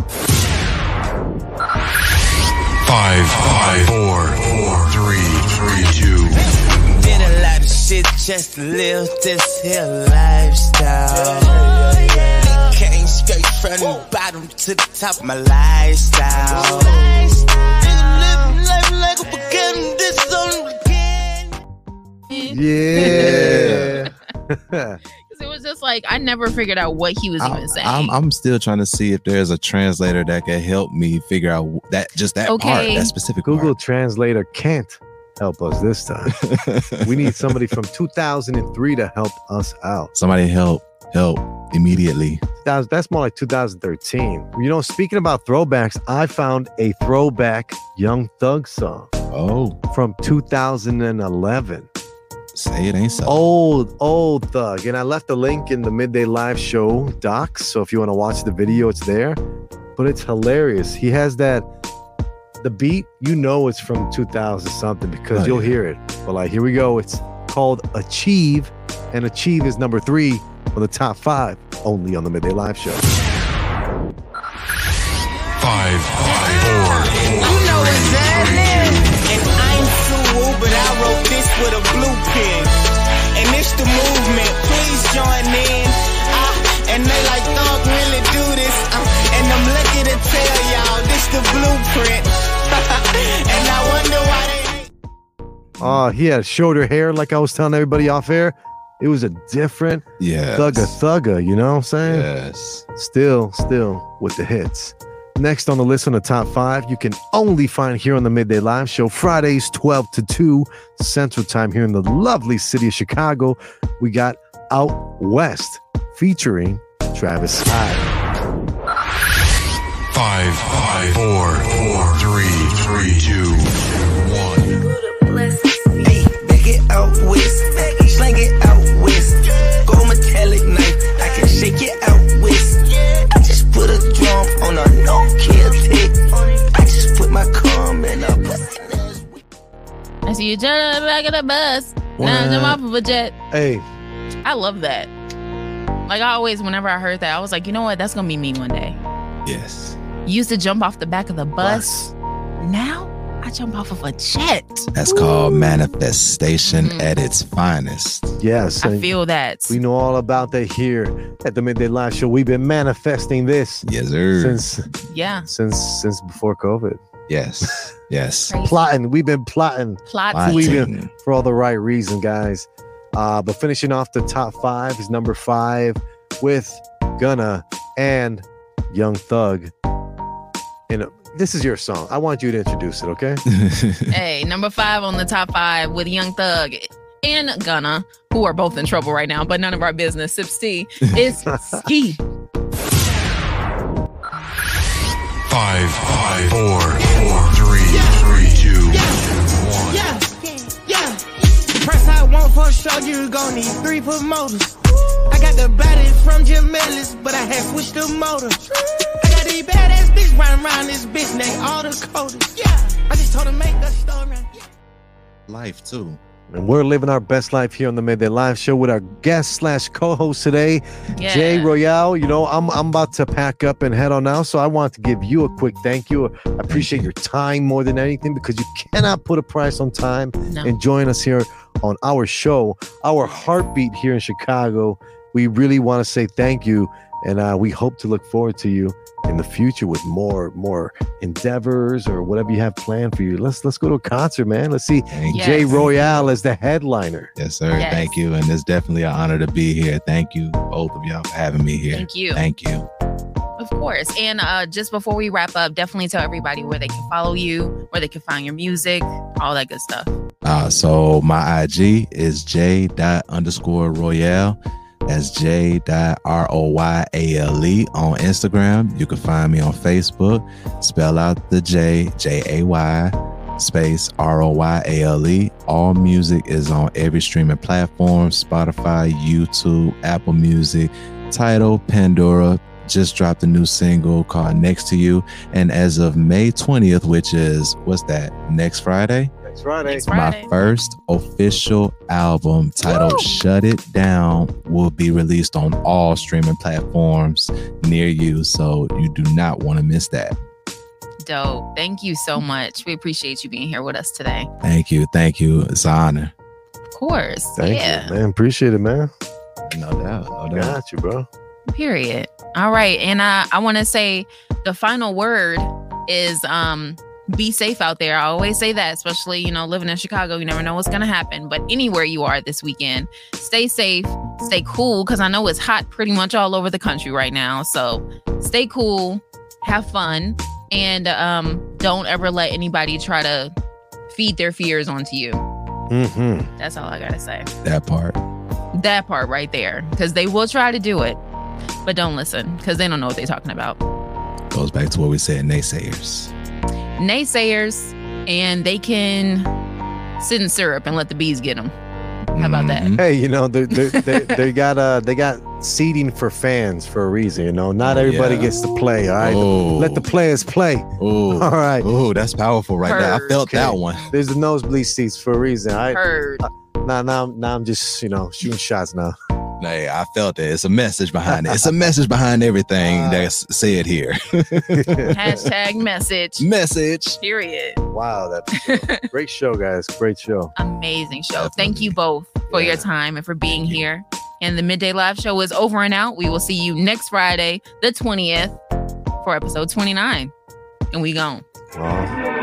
five, five, four, four, three, three, two. Shit just to live this here lifestyle. Came straight from the bottom to the top my lifestyle. Living life like a beginning, this is only Yeah. [LAUGHS] Because it was just like I never figured out what he was even saying. I'm, I'm still trying to see if there's a translator that can help me figure out that just that part, Okay. that specific Google Translator can't help us this time. we need somebody from [LAUGHS] 2003 to help us out. Somebody help, help immediately. That's, that's more like 2013. You know, speaking about throwbacks, I found a throwback Young Thug song Oh, from 2011. Say it ain't so. Old, old thug. And I left the link in the midday live show docs. So if you want to watch the video, it's there. But it's hilarious. He has that the beat, you know it's from 2000 something because Oh, you'll yeah. hear it. But like here we go. It's called Achieve. And Achieve is number three on the top five, only on the midday live show. Five, five, four, You know what's happening. And I'm too woo, but I wrote this with a blue pen. And it's the movement. Please join in. Ah, and they like thug really do this. Uh, and I'm lucky to tell y'all this the blueprint. [LAUGHS] and I wonder why they. Oh, he had shorter hair, like I was telling everybody off air. It was a different Yes. thugga thugga, you know what I'm saying? Yes. Still, still with the hits. Next on the list on the top five, you can only find here on the Midday Live Show, Fridays 12 to 2 Central Time here in the lovely city of Chicago. We got Out West featuring Travis Scott. Five, five, four, four, three, three, two, one. Hey, back it out west. Slang it out west. Go metallic knife. I can shake it out west. I just put a drum on a no kill tick. I just put my cum in a pussy. I see you jump back of the bus. Now jump off of a jet. Hey, I love that. Like I always, whenever I heard that, I was like, you know what? That's gonna be me one day. Yes. You used to jump off the back of the bus. Now I jump off of a jet. That's called manifestation Mhm. at its finest. yes. I feel that. we know all about that here at the Midday Live Show. We've been manifesting this Yes, sir. since Yeah. since since before COVID. yes. [LAUGHS] Yes. Plotting. We've been plotting. Plotting. We've been for all the right reason, guys. Uh, but finishing off the top five is number five with Gunna and Young Thug. And this is your song. I want you to introduce it, okay? [LAUGHS] Hey, number five on the top five with Young Thug and Gunna, who are both in trouble right now, but none of our business. Sip C is [LAUGHS] Ski. Five, five, four, four, three, three, two, one. Yeah, yeah. The price I want for a show, you gon' need three foot motors. I got the body from Jim Ellis, but I had switched the motor. I got these badass bitch running around this bitch named all the coders. Yeah, I just told her make a story. Life too. And we're living our best life here on the Midday Live Show with our guest slash co-host today, Yeah. J. Royale. You know, I'm I'm about to pack up and head on now, so I want to give you a quick thank you. I appreciate your time more than anything because you cannot put a price on time No. and join us here on our show, our heartbeat here in Chicago. We really want to say thank you, and uh, we hope to look forward to you in the future with more more endeavors or whatever you have planned for you. Let's let's go to a concert, man. Let's see Thank you. J. Royale as the headliner. Yes, sir. Yes. Thank you. And it's definitely an honor to be here. Thank you, both of y'all, for having me here. Thank you. Thank you. Of course. And uh, just before we wrap up, definitely tell everybody where they can follow you, where they can find your music, all that good stuff. Uh, so my IG is J dot underscore Royale. That's J dot R O Y A L E on Instagram. You can find me on Facebook. Spell out the J J A Y space R O Y A L E. All music is on every streaming platform: Spotify, YouTube, Apple Music, Tidal, Pandora. Just dropped a new single called "Next to You," and as of May twentieth, which is what's that? Next Friday Next Friday. Next Friday. my first official album titled Woo! Shut It Down will be released on all streaming platforms near you. So you do not want to miss that. Dope. Thank you so much. We appreciate you being here with us today. Thank you. Thank you. It's an honor. Of course. Thank yeah. you, man. Appreciate it, man. No doubt. No doubt. Got you, bro. Period. All right. And I, I want to say the final word is um be safe out there. I always say that, especially, you know, living in Chicago, you never know what's going to happen. But anywhere you are this weekend, stay safe, stay cool, because I know it's hot pretty much all over the country right now. So stay cool, have fun, and um, don't ever let anybody try to feed their fears onto you. Mm-hmm. That's all I got to say. That part. That part right there, because they will try to do it, but don't listen, because they don't know what they're talking about. Goes back to what we said, naysayers. Naysayers and they can sit in syrup and let the bees get them. How about that? Hey, you know they they, [LAUGHS] they, they got uh they got seating for fans for a reason. You know, not Oh, everybody yeah. gets to play. All right, Oh. let the players play. Oh, [LAUGHS] All right. Oh, that's powerful right there. I Heard. felt that one. There's the nosebleed seats for a reason. All right. Heard. Now, now, now I'm just you know shooting shots now. Hey, I felt it. It's a message behind it. It's a message behind everything [LAUGHS] that's said here. [LAUGHS] Hashtag message. message. Period. wow, that's [LAUGHS] great show, guys. Great show. Amazing show. Thank you both for your time and for being here. And the Midday Live show is over and out. We will see you next Friday, the 20th, for episode 29. And we gone. Wow.